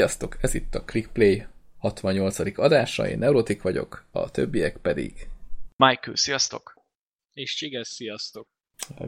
Sziasztok, ez itt a ClickPlay 68. adása, én Neurotik vagyok, a többiek pedig. Michael, sziasztok! És Csiges, sziasztok!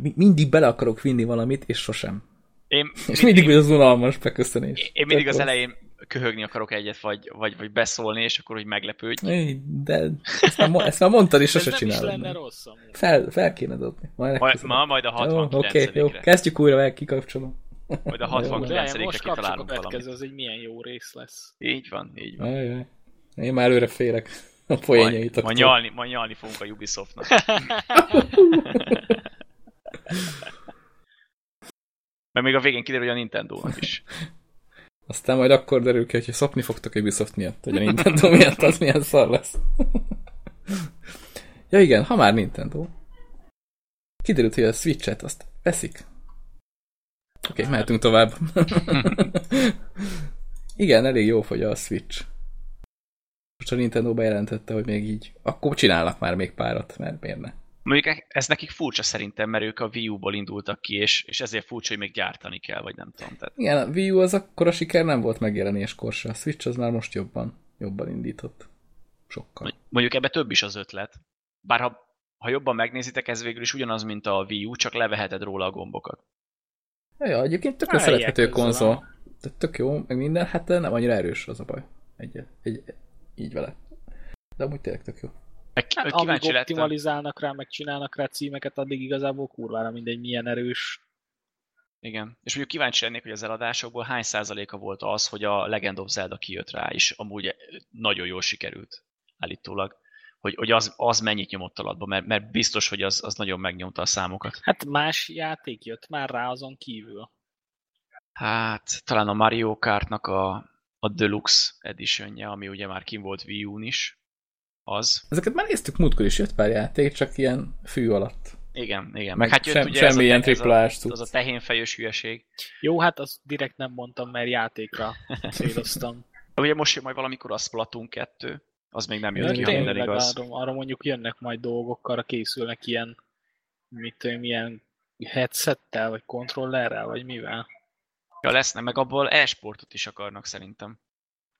Mi- mindig bele akarok vinni valamit, és sosem. Én, És mindig az unalmas beköszönés. én mindig az elején köhögni akarok egyet, vagy, vagy, vagy beszólni, és akkor, hogy meglepődj. rossz. Éj, De ezt már, ezt már mondtad, és Ez sose nem is csinálod. lenne meg. rossz amúgy. Fel, fel kéne dobni. Majd, Majd, ma, majd a Jó, 69 Oké, jó, re kezdjük újra, meg kikapcsolom. Majd a Jó, 69 De re most kapcsoljuk a következő, valamit. az egy milyen jó rész lesz. Így van, így van. Ajaj. Én már előre félek a Majd, poénjaitoktól. majd, nyalni, majd nyalni fogunk a Ubisoftnak. Mert még a végén kiderül, hogy a Nintendo-nak is. Aztán majd akkor derül ki, hogy szopni fogtok a Ubisoft miatt, hogy a Nintendo miatt az milyen szar lesz. ja igen, ha már Nintendo. Kiderült, hogy a Switch-et azt veszik. Oké, okay, mehetünk tovább. igen, elég jó fogy a Switch. Most a Nintendo bejelentette, hogy még így, akkor csinálnak már még párat, mert miért ne? Mondjuk ez nekik furcsa szerintem, mert ők a Wii U-ból indultak ki, és, és ezért furcsa, hogy még gyártani kell, vagy nem tudom. Tehát Igen, a Wii U az akkora siker nem volt megjelenéskor se. A Switch az már most jobban, jobban indított. Sokkal. Mondjuk ebbe több is az ötlet. Bár ha, ha jobban megnézitek, ez végül is ugyanaz, mint a Wii U, csak leveheted róla a gombokat. Ja, ja egyébként tökre szerethető konzol. Tehát tök jó, meg minden, hát nem annyira erős az a baj. Egy, egy, így vele. De amúgy tényleg tök jó. Meg Hát kíváncsi amíg optimalizálnak rá, meg csinálnak rá címeket, addig igazából kurvára mindegy, milyen erős. Igen. És mondjuk kíváncsi lennék, hogy az eladásokból hány százaléka volt az, hogy a Legend of Zelda kijött rá, és amúgy nagyon jól sikerült állítólag. Hogy, hogy az, az mennyit nyomott alatba, mert, mert biztos, hogy az, az nagyon megnyomta a számokat. Hát más játék jött már rá azon kívül. Hát talán a Mario Kartnak a, a Deluxe editionje, ami ugye már kim volt Wii U-n is, az. Ezeket már néztük múltkor is, jött pár játék, csak ilyen fű alatt. Igen, igen. Meg, Meg hát jött sem- ugye semmi ez a, ilyen a, triplás cucc. az a tehénfejős hülyeség. Jó, hát azt direkt nem mondtam, mert játékra céloztam. Ugye most jön majd valamikor a Splatoon 2, az még nem jött ki, ha minden igaz. arra, arra mondjuk jönnek majd dolgok, arra készülnek ilyen, mit tudom, ilyen headsettel, vagy kontrollerrel, vagy mivel. Ja, lesznek, meg abból e-sportot is akarnak szerintem.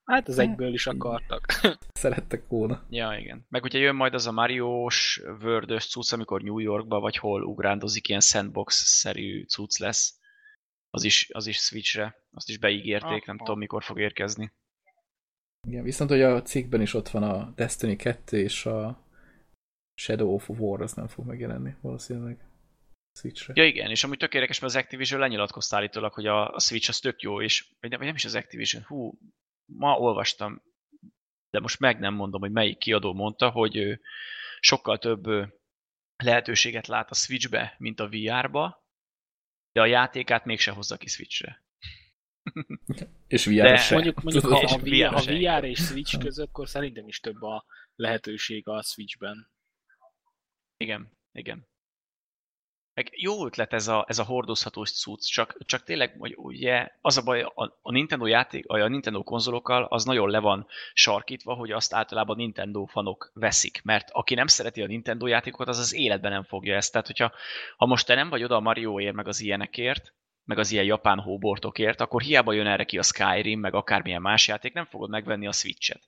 Hát az egyből is akartak. Szerettek volna. Ja, igen. Meg ugye jön majd az a Mariós vördös cucc, amikor New Yorkba vagy hol ugrándozik, ilyen sandbox-szerű cucc lesz. Az is, az is Switchre. Azt is beígérték, nem Aha. tudom mikor fog érkezni. Igen, viszont hogy a cikkben is ott van a Destiny 2 és a Shadow of War, az nem fog megjelenni valószínűleg Switchre. Ja igen, és amúgy tök érdekes, mert az Activision lenyilatkozta állítólag, hogy a, a Switch az tök jó, és vagy nem, vagy nem is az Activision, hú, ma olvastam, de most meg nem mondom, hogy melyik kiadó mondta, hogy ő sokkal több lehetőséget lát a Switchbe, mint a VR-ba, de a játékát mégse hozza ki Switchre. És VR De- se. Mondjuk, mondjuk ha, ha, VR, ha. VR és Switch között, akkor szerintem is több a lehetőség a Switchben. Igen, igen. Meg jó ötlet ez a, ez a hordozhatós cucc, csak, csak tényleg, hogy ugye az a baj, a, a Nintendo játék, a Nintendo konzolokkal az nagyon le van sarkítva, hogy azt általában Nintendo fanok veszik, mert aki nem szereti a Nintendo játékokat, az az életben nem fogja ezt. Tehát, hogyha ha most te nem vagy oda a Marioért, meg az ilyenekért, meg az ilyen japán hóbortokért, akkor hiába jön erre ki a Skyrim, meg akármilyen más játék, nem fogod megvenni a Switch-et.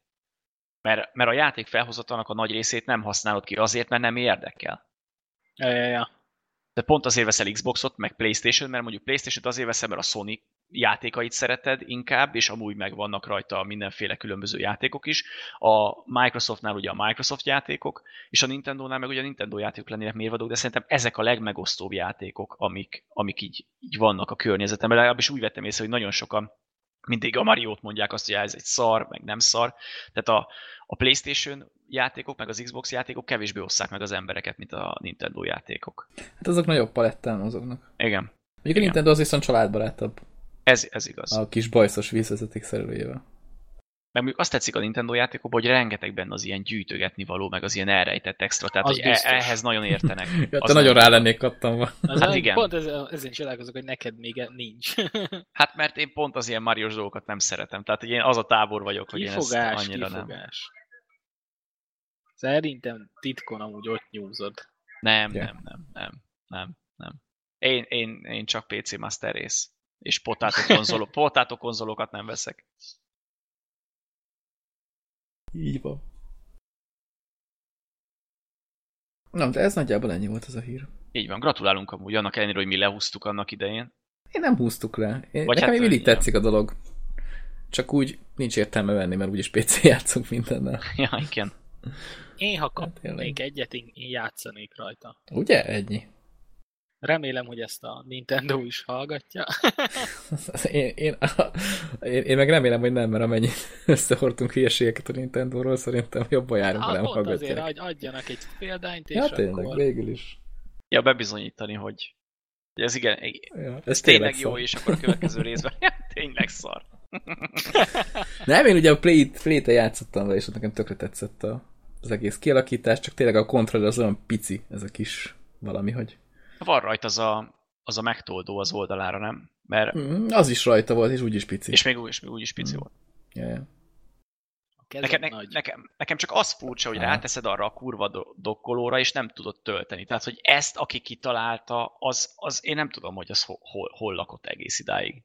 Mert, mert a játék felhozatalnak a nagy részét nem használod ki azért, mert nem érdekel. Ja, ja, ja. De pont azért veszel Xboxot, meg Playstation, mert mondjuk Playstation-t azért veszem, mert a Sony játékait szereted inkább, és amúgy meg vannak rajta mindenféle különböző játékok is. A Microsoftnál ugye a Microsoft játékok, és a Nintendo-nál meg ugye a Nintendo játékok lennének mérvadók, de szerintem ezek a legmegosztóbb játékok, amik, amik így, így vannak a környezetemben. Legalábbis úgy vettem észre, hogy nagyon sokan mindig a Mario-t mondják azt, hogy ez egy szar, meg nem szar. Tehát a, a PlayStation játékok, meg az Xbox játékok kevésbé osszák meg az embereket, mint a Nintendo játékok. Hát azok nagyobb palettán mozognak. Igen, Mondjuk a Igen. Nintendo az viszont családbarátabb. Ez, ez igaz. A kis bajszos vízvezeték szerelőjével. Meg azt tetszik a Nintendo játékokban, hogy rengeteg benne az ilyen gyűjtögetni való, meg az ilyen elrejtett extra, tehát Az hogy e- ehhez nagyon értenek. Ja, Az te nagyon nagyon- rá lennék kattanva. Az Hát igen. Pont ez, ezen is csodálkozok, hogy neked még nincs. Hát mert én pont az ilyen Marios dolgokat nem szeretem, tehát hogy én az a tábor vagyok, hogy én ezt kifogás, annyira nem. kifogás. Szerintem titkon amúgy ott nyúzod. Nem, Ja. nem, nem, nem, nem, nem. Én, én, én csak PC Master Race. És potátó, konzolok, potátó konzolokat nem veszek. Így van. Na, de ez nagyjából ennyi volt ez a hír. Így van, gratulálunk amúgy annak ellenére, hogy mi lehúztuk annak idején. Én nem húztuk le. Én, Vagy nekem hát, még mindig tetszik a dolog. Csak úgy nincs értelme venni, mert úgyis PC játszunk mindennel. Ja, igen. Én, ha Hát kapnék egyet, én, én játszanék rajta. Ugye? Ennyi. Remélem, hogy ezt a Nintendo is hallgatja. Én, én, én, én meg remélem, hogy nem, mert amennyit összehordtunk hülyeségeket a Nintendo-ról, szerintem jobban járunk, ha Ah, nem azért hallgatják. adj- adjanak egy példányt, és Ja, tényleg, akkor... végül is. Ja, bebizonyítani, hogy hogy ez igen, Ja, ez tényleg jó, és akkor a következő részben ja, tényleg szar. Nem, én ugye a Play-t, Play-t játszottam vele, és ott nekem tökre tetszett a, az egész kialakítás, csak tényleg a kontroller az olyan pici, ez a kis valami, hogy Van rajta az a, az a megtoldó az oldalára, nem? Mert, mm, az is rajta volt, és úgyis pici. és még, úgy- és még úgy is pici Mm. volt. Kezed Nekem, ne, nagy. nekem, nekem csak az furcsa, hogy Aha. ráteszed arra a kurva do- dokkolóra, és nem tudod tölteni. Tehát, hogy ezt, aki kitalálta, az, az én nem tudom, hogy az hol, hol, hol lakott egész idáig.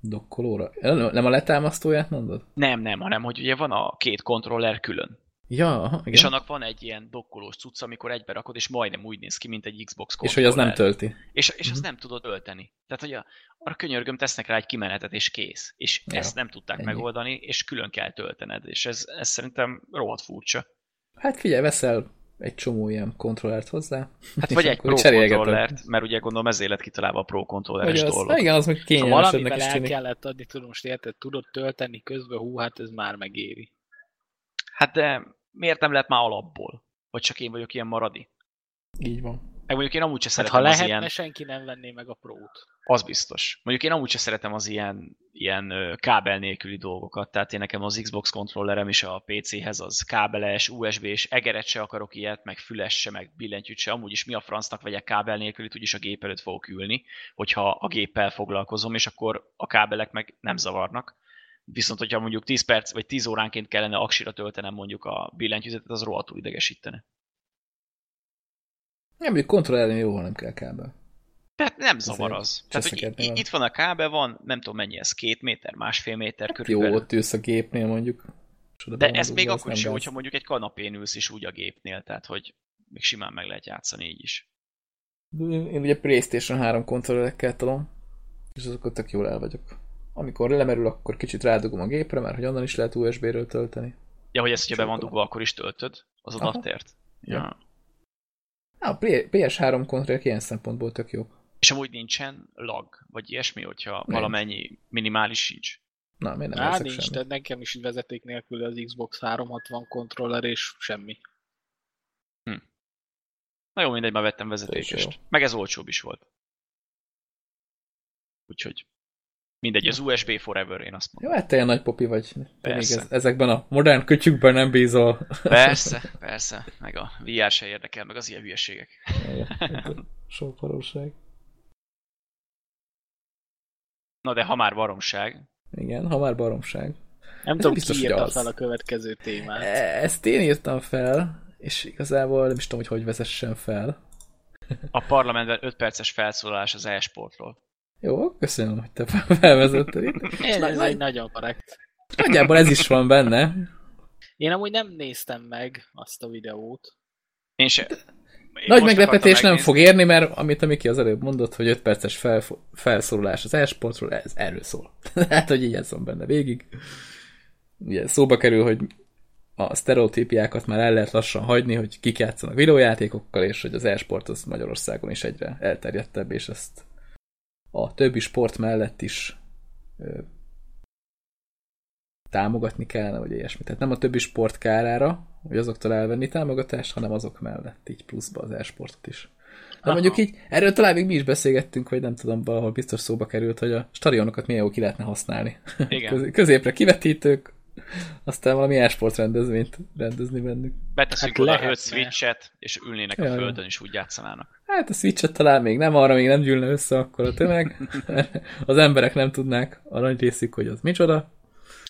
Dokkolóra. Nem nem a letámasztóját mondod? Nem, nem, hanem hogy ugye van a két kontroller külön. Ja, aha, igen. És annak van egy ilyen dokkolós cucc, amikor egybe rakod, és majdnem úgy néz ki, mint egy Xbox és hogy az nem kontroller. tölti. És, és Mhm. azt nem tudod ölteni. Tehát, hogy a, arra könyörgöm, tesznek rá egy kimenetet, és kész. És Ja, ezt nem tudták ennyi. megoldani, és külön kell töltened. És ez, ez szerintem rohadt furcsa. Hát figyelj, veszel egy csomó ilyen kontrollert hozzá. Hát vagy egy Pro kontrollert, mert ugye gondolom ezért lett kitalálva a Pro kontrolleres dolog. igen, az meg Ha kényelmesebbnek valamivel el tűnik. kellett adni, tudom, most érted, tudod tölteni közben, hú, hát ez már megéri. Hát de miért nem lett már alapból? Vagy csak én vagyok ilyen maradi? Így van. Meg mondjuk én amúgy Hát szeretem ha az lehetne, ilyen... senki nem venné meg a prót. Az biztos. Mondjuk én amúgy sem szeretem az ilyen, ilyen kábel nélküli dolgokat, tehát én nekem az Xbox kontrollerem is a PC-hez az kábeles, USB és egeret se akarok ilyet, meg füles se, meg billentyűt se, amúgy is mi a francnak vegyek kábel nélkülit, úgyis a gép előtt fogok ülni, hogyha a géppel foglalkozom, és akkor a kábelek meg nem zavarnak. Viszont, hogyha mondjuk 10 perc vagy 10 óránként kellene aksira töltenem mondjuk a billentyűzetet, az rohadtul idegesítene. Nem, mondjuk kontrollerni jó, nem kell kábel. Tehát nem zavar az. Tehát, hogy van. itt van a kábel, van, nem tudom mennyi ez, két méter, másfél méter Jó, körülbelül. ott ülsz a gépnél mondjuk. De ez még akkor is jó, hogyha mondjuk egy kanapén ülsz is úgy a gépnél, tehát hogy még simán meg lehet játszani így is. Én, ugye Playstation 3 kontrollerekkel tolom, és azokkal tök jól el vagyok. Amikor lemerül, akkor kicsit rádugom a gépre, mert hogy onnan is lehet USB-ről tölteni. Ja, hogy ezt, hogyha be van dugva, akkor is töltöd az adaptert. Ja. Ja. A PS3 kontrollerek ilyen szempontból tök jók. És amúgy nincsen lag, vagy ilyesmi, hogyha Nincs. valamennyi minimális sincs. Na, miért nem Á, nincs, semmit? tehát nekem is vezeték nélkül az Xbox 360 kontroller, és semmi. Na jó, mindegy, már vettem vezetékest. Meg ez olcsóbb is volt. Úgyhogy mindegy, az USB forever, én azt mondom. Jó, hát te ilyen nagy popi vagy. Te még ez, ezekben a modern kötyükben nem bízol. Persze, persze, meg a VR se érdekel, meg az ilyen hülyeségek. Sok valóság. Na de ha már baromság, Igen, ha már baromság. Nem Ez tudom, biztos, ki írta fel a következő témát. E- Ezt én írtam fel, és igazából nem is tudom, hogy hogy vezessen fel. a parlamentben 5 perces felszólalás az e-sportról. Jó, köszönöm, hogy te felvezetted itt. Ez, ez egy nagyon korrekt. Nagyjából ez is van benne. Én amúgy nem néztem meg azt a videót. Én se. Én Nagy meglepetés nem fog érni, mert amit a Miki az előbb mondott, hogy 5 perces fel, felszólalás az e-sportról, ez erről szól. hát, hogy így ez van benne végig. Ugye szóba kerül, hogy a sztereotípiákat már el lehet lassan hagyni, hogy kik játszanak videójátékokkal, és hogy az e-sport az Magyarországon is egyre elterjedtebb, és ezt a többi sport mellett is ö, támogatni kellene, vagy ilyesmi. Tehát nem a többi sport kárára, hogy azoktól elvenni támogatást, hanem azok mellett, így pluszba az e-sportot is. De Aha. mondjuk így, erről talán még mi is beszélgettünk, hogy nem tudom, valahol biztos szóba került, hogy a stadionokat milyen jó ki lehetne használni. Igen. Köz- középre kivetítők, aztán valami e-sport rendezvényt rendezni bennük. Beteszünk Hát oda lehetne. 5 switchet, és ülnének a Ja, ja. földön, és úgy játszanának. Hát a switchet talán még nem, arra még nem gyűlne össze akkor a tömeg. az emberek nem tudnák a nagy részük, hogy az micsoda.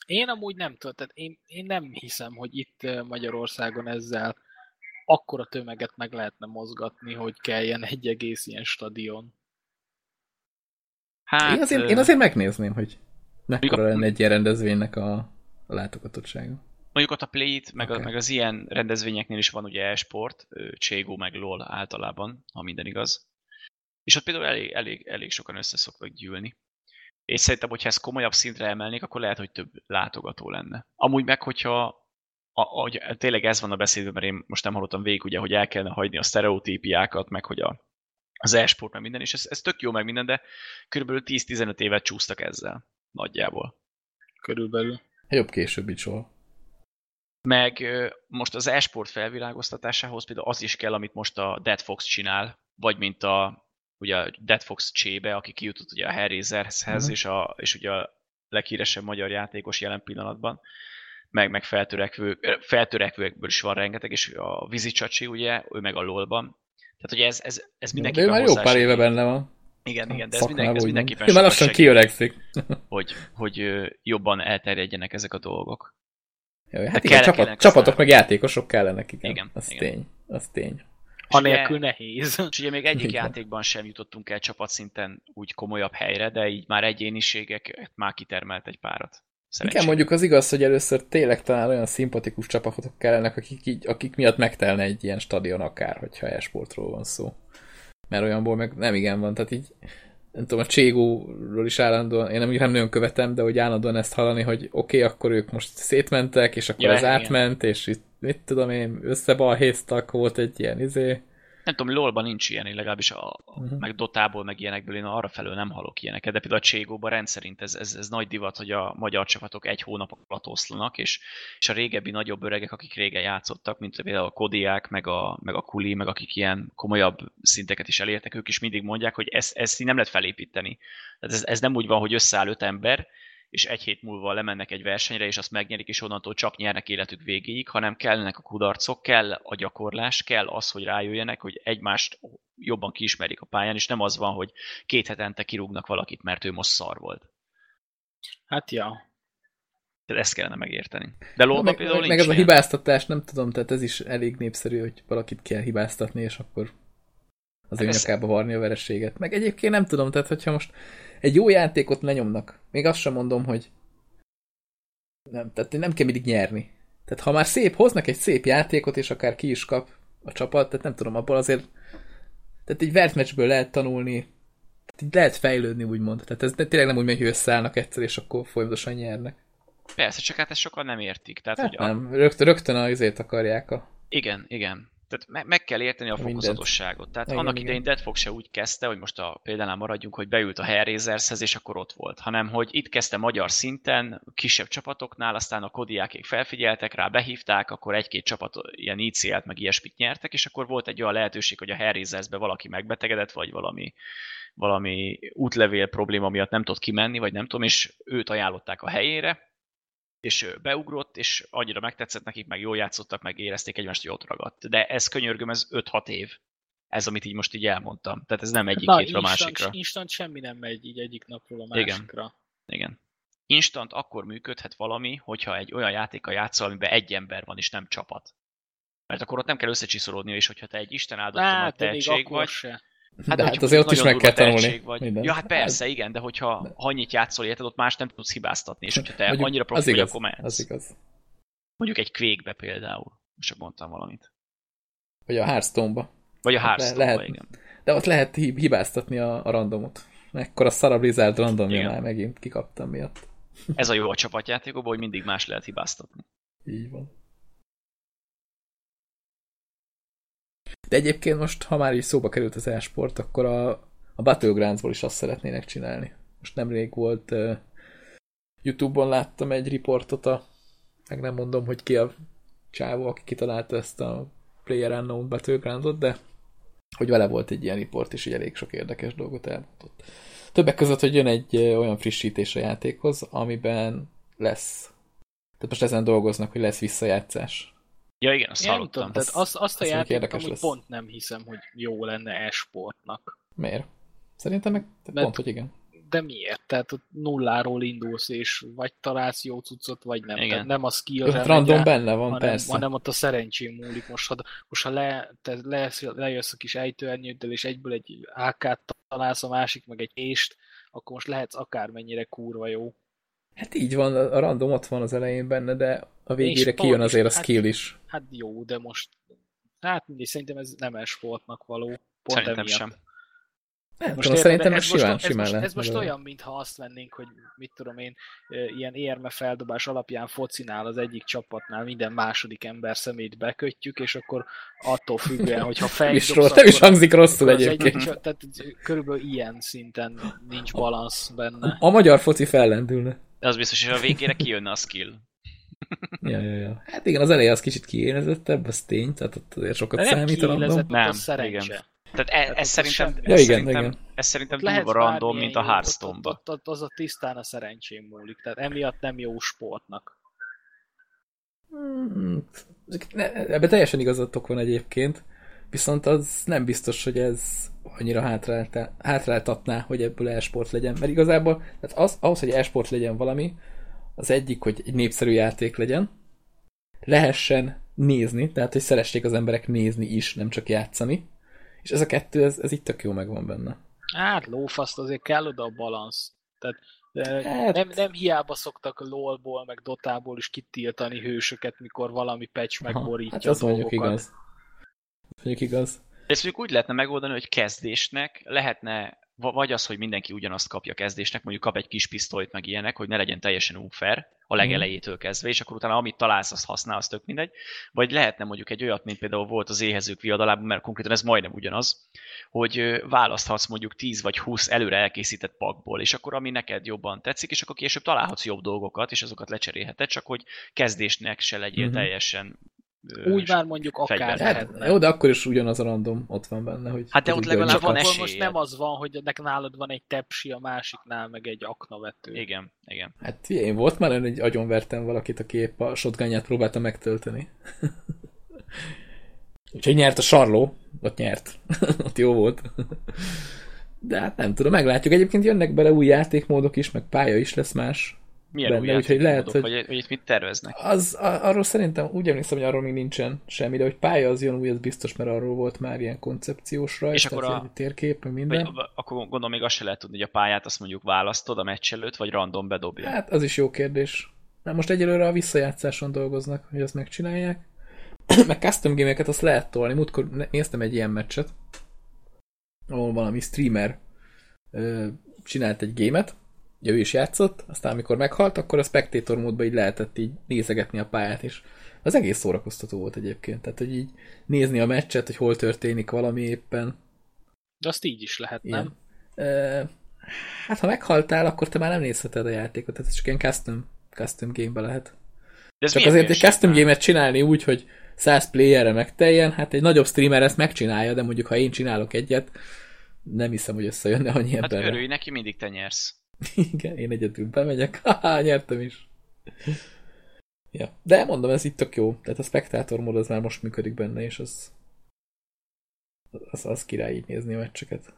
Én amúgy nem tudom, tehát én, én nem hiszem, hogy itt Magyarországon ezzel akkora tömeget meg lehetne mozgatni, hogy kelljen egy egész ilyen stadion. Hát, én, azért, én azért megnézném, hogy mekkora a- lenne egy ilyen rendezvénynek a, a látogatottsága. Mondjuk ott a Play-it, meg, Oké. a, meg az ilyen rendezvényeknél is van ugye e-sport, Cségó meg LOL általában, ha minden igaz. És ott például elég, elég, elég sokan össze szoktak gyűlni. És szerintem, hogyha ezt komolyabb szintre emelnék, akkor lehet, hogy több látogató lenne. Amúgy meg, hogyha a, a, tényleg ez van a beszédben, mert én most nem hallottam végig, ugye, hogy el kellene hagyni a sztereotípiákat, meg hogy a, az e-sport, meg minden, és ez, ez tök jó, meg minden, de körülbelül 10-15 évet csúsztak ezzel, nagyjából. Körülbelül. Jobb később is. Meg most az e-sport felvilágoztatásához például az is kell, amit most a Dead Fox csinál, vagy mint a, ugye a Dead Fox csébe, aki kijutott ugye a Hellraiserhez, Mhm. és, a, és ugye a leghíresebb magyar játékos jelen pillanatban, meg, meg feltörekvő, ö, feltörekvőkből is van rengeteg, és a Vizi Csacsi, ugye, ő meg a LOL-ban. Tehát, hogy ez, ez, ez De mindenképpen ő már jó pár éve benne van. Igen, igen, de ez, mindenki, ez mindenképpen Ő már sokat lassan kiöregszik. hogy, hogy jobban elterjedjenek ezek a dolgok. Jó, hát De igen, kell- csapat, csapatok meg játékosok kellenek, igen. Igen, Az igen. tény. Az tény. Anélkül nehéz. És ugye még egyik Igen. játékban sem jutottunk el csapatszinten úgy komolyabb helyre, de így már egyéniségek már kitermelt egy párat. Igen, Szerencsére. mondjuk az igaz, hogy először tényleg talán olyan szimpatikus csapatok kellenek, akik, így, akik miatt megtelne egy ilyen stadion akár, hogyha e-sportról van szó. Mert olyanból meg nem igen van, tehát így nem tudom, a Cségóról is állandóan, én nem, nem nagyon követem, de hogy állandóan ezt hallani, hogy oké, okay, akkor ők most szétmentek, és akkor Ja, ez igen. átment, és itt mit tudom én, összebalhéztak, volt egy ilyen izé. Nem tudom, LoL-ban nincs ilyen, én legalábbis a, Mhm. meg Dotából, meg ilyenekből én arra felől nem hallok ilyeneket, de például a Cségóban rendszerint ez, ez, ez nagy divat, hogy a magyar csapatok egy hónap alatt oszlanak, és, és a régebbi nagyobb öregek, akik régen játszottak, mint például a Kodiák, meg a, meg a Kuli, meg akik ilyen komolyabb szinteket is elértek, ők is mindig mondják, hogy ezt, ezt így nem lehet felépíteni. Tehát ez, ez nem úgy van, hogy összeáll öt ember, és egy hét múlva lemennek egy versenyre, és azt megnyerik, és onnantól csak nyernek életük végéig, hanem kellnek a kudarcok, kell a gyakorlás, kell az, hogy rájöjjenek, hogy egymást jobban kiismerik a pályán, és nem az van, hogy két hetente kirúgnak valakit, mert ő most szar volt. Hát ja. Tehát ezt kellene megérteni. De lolban meg, például meg, meg ez a hibáztatás, nem tudom, tehát ez is elég népszerű, hogy valakit kell hibáztatni, és akkor az ő Hát ez- nyakába varni a vereséget. Meg egyébként nem tudom, tehát hogyha most egy jó játékot lenyomnak, még azt sem mondom, hogy nem, tehát nem kell mindig nyerni. Tehát ha már szép, hoznak egy szép játékot, és akár ki is kap a csapat, tehát nem tudom, abból azért tehát egy vert meccsből lehet tanulni, tehát így lehet fejlődni, úgymond. Tehát ez tényleg nem úgy megy, hogy összeállnak egyszer, és akkor folyamatosan nyernek. Persze, csak hát ezt sokan nem értik. Tehát, Hát hogy a, nem, rögtön, rögtön a izét akarják a Igen, igen. Tehát me- meg kell érteni a fokozatosságot. Tehát Igen, annak igen. idején Dead Fox se úgy kezdte, hogy most a példánál maradjunk, hogy beült a Hellraisershez, és akkor ott volt, hanem hogy itt kezdte magyar szinten, kisebb csapatoknál, aztán a kodiákék felfigyeltek rá, behívták, akkor egy-két csapat ilyen ICL-t meg ilyesmit nyertek, és akkor volt egy olyan lehetőség, hogy a Hellraisersbe valaki megbetegedett, vagy valami, valami útlevél probléma miatt nem tudott kimenni, vagy nem tudom, és őt ajánlották a helyére, és beugrott, és annyira megtetszett nekik, meg jól játszottak, meg érezték egymást, hogy ott ragadt. De ez könyörgöm, ez 5-6 év. Ez, amit így most így elmondtam. Tehát ez nem egyik Na, hétről a másikra. instant semmi nem megy így egyik napról a Igen. másikra. Igen. Instant akkor működhet valami, hogyha egy olyan játéka játszol, amiben egy ember van, és nem csapat. Mert akkor ott nem kell összecsiszolódni, és hogyha te egy Isten áldott Hát, tehetség vagy, se. Hát, de hát azért ott is meg kell tanulni. Vagy. Ja, hát persze, igen, de hogyha De- annyit játszol, érted, ott más nem tudsz hibáztatni, és hogyha te Mondjuk annyira profi vagy, akkor mehetsz. Az igaz. Mondjuk egy kvékbe például. Most csak mondtam valamit. Vagy a Hearthstone-ba. Vagy a Le- hearthstone lehet. igen. De ott lehet hib- hibáztatni a, a randomot. Ekkor a Blizzard randomja már megint kikaptam miatt. Ez a jó a csapatjátékokban, hogy mindig más lehet hibáztatni. Így van. De egyébként most, ha már így szóba került az e-sport, akkor a, a Battlegroundsból is azt szeretnének csinálni. Most nemrég volt uh, Youtube-on láttam egy riportot a meg nem mondom, hogy ki a csávó, aki kitalálta ezt a Player Unknown Battlegroundot, de hogy vele volt egy ilyen riport, és így elég sok érdekes dolgot elmondott. Többek között, hogy jön egy olyan frissítés a játékhoz, amiben lesz. Tehát most ezen dolgoznak, hogy lesz visszajátszás. Ja igen, azt Én nem hallottam. tudom, tehát Az- azt, azt a játékot amúgy lesz. pont nem hiszem, hogy jó lenne e-sportnak. Miért? Szerintem meg Mert- pont, hogy igen. De miért? Tehát ott nulláról indulsz, és vagy találsz jó cuccot, vagy nem. Igen. Tehát nem a skill random benne van, hanem, persze. hanem ott a szerencsém múlik. Most ha, most, ha le, te lejössz, lejössz a kis ejtőernyőddel, és egyből egy AK-t találsz, a másik meg egy ést, akkor most lehetsz akármennyire kurva jó. Hát így van, a random ott van az elején benne, de a végére És kijön azért a hát- skill is. Hát jó, de most... Hát mindig szerintem ez nem e-sportnak való. Pont Szerintem emiatt. sem. Nem Most tudom, szerintem ez most, simán, ez simán most, lehet ez most olyan, mintha azt vennénk, hogy mit tudom én, ilyen érme feldobás alapján focinál az egyik csapatnál minden második ember szemét bekötjük, és akkor attól függően, hogyha Nem fejt is, dobsz, rossz, nem is akkor- hangzik rosszul akkor egyébként. egyik, csa- tehát körülbelül ilyen szinten nincs balansz benne. A magyar foci fellendülne. De az biztos, hogy a végére kijönne a skill. Ja, ja, ja. Hát igen, az eleje az kicsit kiélezettebb, az tény, tehát ott azért sokat számít a random. Nem, igen. Tehát e, ez, szerintem, semmi. Ja, ez, igen, szerintem, igen. ez szerintem durva random, mint a Hearthstone-ba. Ott, ott, ott, az a tisztán a szerencsém múlik, tehát emiatt nem jó sportnak. Hmm, ne- Ebben teljesen igazatok van egyébként, viszont az nem biztos, hogy ez annyira hátrálta- hátráltatná, hogy ebből e-sport legyen. Mert igazából tehát az, ahhoz, hogy e-sport legyen valami, az egyik, hogy egy népszerű játék legyen, lehessen nézni, tehát hogy szeressék az emberek nézni is, nem csak játszani. És ez a kettő, ez, ez itt tök jó megvan benne. Hát lófaszt azért kell oda a balansz. Tehát Hát- nem, nem hiába szoktak LOL-ból, meg Dotából is kitiltani hősöket, mikor valami Aha, megborítja hát a az mondjuk igaz. Mondjuk igaz. Ezt mondjuk úgy lehetne megoldani, hogy kezdésnek lehetne, va- vagy az, hogy mindenki ugyanazt kapja kezdésnek, mondjuk kap egy kis pisztolyt, meg ilyenek, hogy ne legyen teljesen unfair a legelejétől kezdve, és akkor utána amit találsz, azt használsz, tök mindegy. Vagy lehetne mondjuk egy olyat, mint például volt az éhezők viadalában, mert konkrétan ez majdnem ugyanaz, hogy választhatsz mondjuk 10 vagy 20 előre elkészített pakból, és akkor ami neked jobban tetszik, és akkor később találhatsz jobb dolgokat, és azokat lecserélheted, csak hogy kezdésnek se legyél Mhm. teljesen Úgy már mondjuk akár. Hát, lehetne. jó, de akkor is ugyanaz a random ott van benne, hogy Hát de ott legalább van akkor most esélyed. nem az van, hogy nek nálad van egy tepsi, a másiknál meg egy aknavető. Igen, igen. Hát én volt már hogy agyonvertem valakit, aki épp a shotgunját próbálta megtölteni. Úgyhogy nyert a sarló, ott nyert. ott jó volt. De hát nem tudom, meglátjuk. Egyébként jönnek bele új játékmódok is, meg pálya is lesz más. Milyen Benne, új úgyhogy lehet, hogy- hogy... hogy itt mit terveznek? Az, a, arról szerintem úgy emlékszem, hogy arról még nincsen semmi, de hogy pálya az jön új, az biztos, mert arról volt már ilyen koncepciós rajz, És akkor a- térkép, minden. Vagy, akkor gondolom még azt se lehet tudni, hogy a pályát azt mondjuk választod a meccs előtt, vagy random bedobja. Hát, az is jó kérdés. Na most egyelőre a visszajátszáson dolgoznak, hogy azt megcsinálják. Meg custom game-eket azt lehet tolni. Múltkor néztem egy ilyen meccset, ahol valami streamer ö, csinált egy gémet, ugye ő is játszott, aztán amikor meghalt, akkor a spectator módban így lehetett így nézegetni a pályát, és az egész szórakoztató volt egyébként. Tehát, hogy így nézni a meccset, hogy hol történik valami éppen. De azt így is lehet, nem? Ilyen. Ö, hát, ha meghaltál, akkor te már nem nézheted a játékot, tehát ez csak ilyen custom, custom game lehet. De ez Csak azért egy custom game-et csinálni úgy, hogy 100 playerre megteljen, hát egy nagyobb streamer ezt megcsinálja, de mondjuk ha én csinálok egyet, nem hiszem, hogy összejönne annyi Hát emberre. örülj neki, mindig te nyersz. Igen, én egyedül bemegyek, haha, nyertem is. Ja. De mondom, ez itt tök jó. Tehát a spektátor mód az már most működik benne, és az az, az király így nézni a meccseket.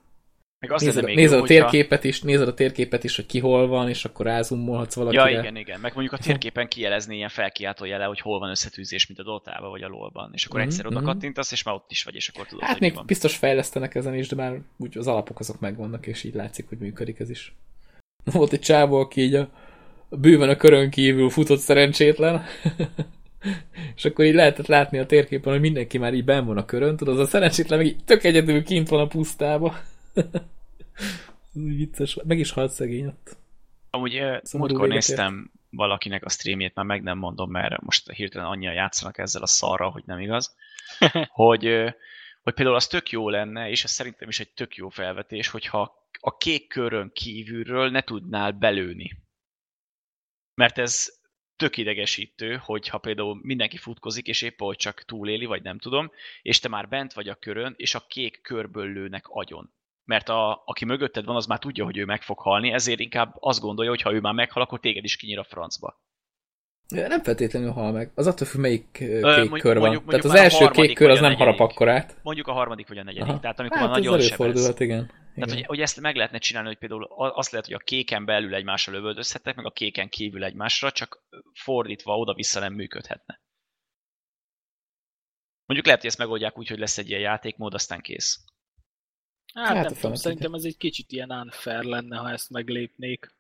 Meg az Nézed, még nézed jó, a hogyha- térképet is, nézed a térképet is, hogy ki hol van, és akkor rázumolhatsz valakire. Ja, igen, igen. Meg mondjuk a térképen kijelezni ilyen felkiáltó jele, hogy hol van összetűzés, mint a Dotában vagy a LoL-ban. És akkor Mhm, egyszer oda mhm. kattintasz, és már ott is vagy, és akkor tudod, Hát hogy még van. biztos fejlesztenek ezen is, de már úgy az alapok azok megvannak, és így látszik, hogy működik ez is. Volt egy csávó, aki így a, a bőven a körön kívül futott szerencsétlen, és akkor így lehetett látni a térképen, hogy mindenki már így ben van a körön, tudod, az a szerencsétlen meg így tök egyedül kint van a pusztába. Ez úgy vicces, meg is halt szegény ott. Amúgy Szomorú múltkor néztem valakinek a streamjét, már meg nem mondom, mert most hirtelen annyian játszanak ezzel a szarral, hogy nem igaz, hogy, hogy például az tök jó lenne, és ez szerintem is egy tök jó felvetés, hogyha a kék körön kívülről ne tudnál belőni. Mert ez tök idegesítő, hogyha például mindenki futkozik, és épp hogy csak túléli, vagy nem tudom, és te már bent vagy a körön, és a kék körből lőnek agyon. Mert a, aki mögötted van, az már tudja, hogy ő meg fog halni, ezért inkább azt gondolja, hogy ha ő már meghal, akkor téged is kinyír a francba. Nem feltétlenül hal meg. Az attól függ, melyik ö, kék mondjuk- kör van. mondjuk- Tehát mondjuk az első kék kör az nem harap akkorát. Mondjuk a harmadik vagy a negyedik, Aha. tehát amikor Hát nagyon sebez. igen. Tehát, hogy, hogy ezt meg lehetne csinálni, hogy például azt lehet, hogy a kéken belül egymásra lövöldözhetnek, meg a kéken kívül egymásra, csak fordítva oda-vissza nem működhetne. Mondjuk lehet, hogy ezt megoldják úgy, hogy lesz egy ilyen játékmód, aztán kész. Hát, Hát nem tudom, szerintem ez egy kicsit ilyen unfair lenne, ha ezt meglépnék.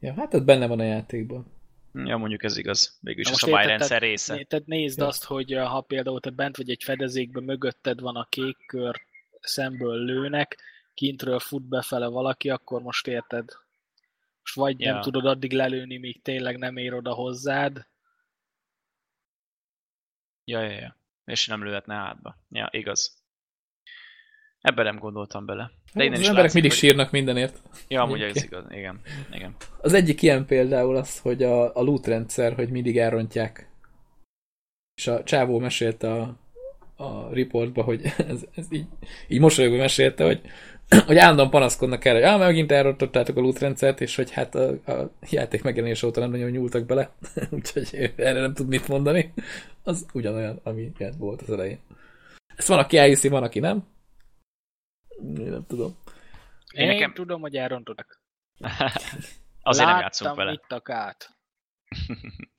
Ja, hát ez benne van a játékban. Ja, mondjuk ez igaz. Végülis a szabályrendszer része. Tehát nézd Ja. azt, hogy uh, ha például te bent vagy egy fedezékben, mögötted van a kék kör, szemből lőnek, kintről fut befele valaki, akkor most érted. Most vagy Ja. nem tudod addig lelőni, míg tényleg nem ér oda hozzád. Ja, ja, ja. És nem lőhetne hátba. Ja, igaz. Ebben nem gondoltam bele. De innen az is emberek látszik, mindig hogy... sírnak mindenért. Ja, amúgy ez igaz. Igen. Igen. Az egyik ilyen például az, hogy a, a loot rendszer, hogy mindig elrontják. És a csávó mesélte a, a riportba, hogy ez, ez így, így mosolyogva mesélte, hogy, hogy állandóan panaszkodnak el, hogy ah, megint elrontottátok a loot rendszert, és hogy hát a, a játék megjelenés óta nem nagyon nyúltak bele, úgyhogy erre nem tud mit mondani. Az ugyanolyan, ami volt az elején. Ezt van, aki elhiszi, van, aki nem. Én nem tudom. Én, nekem- Én tudom, hogy elrontottak. Azért nem Láttam, játszunk vele. ittak át.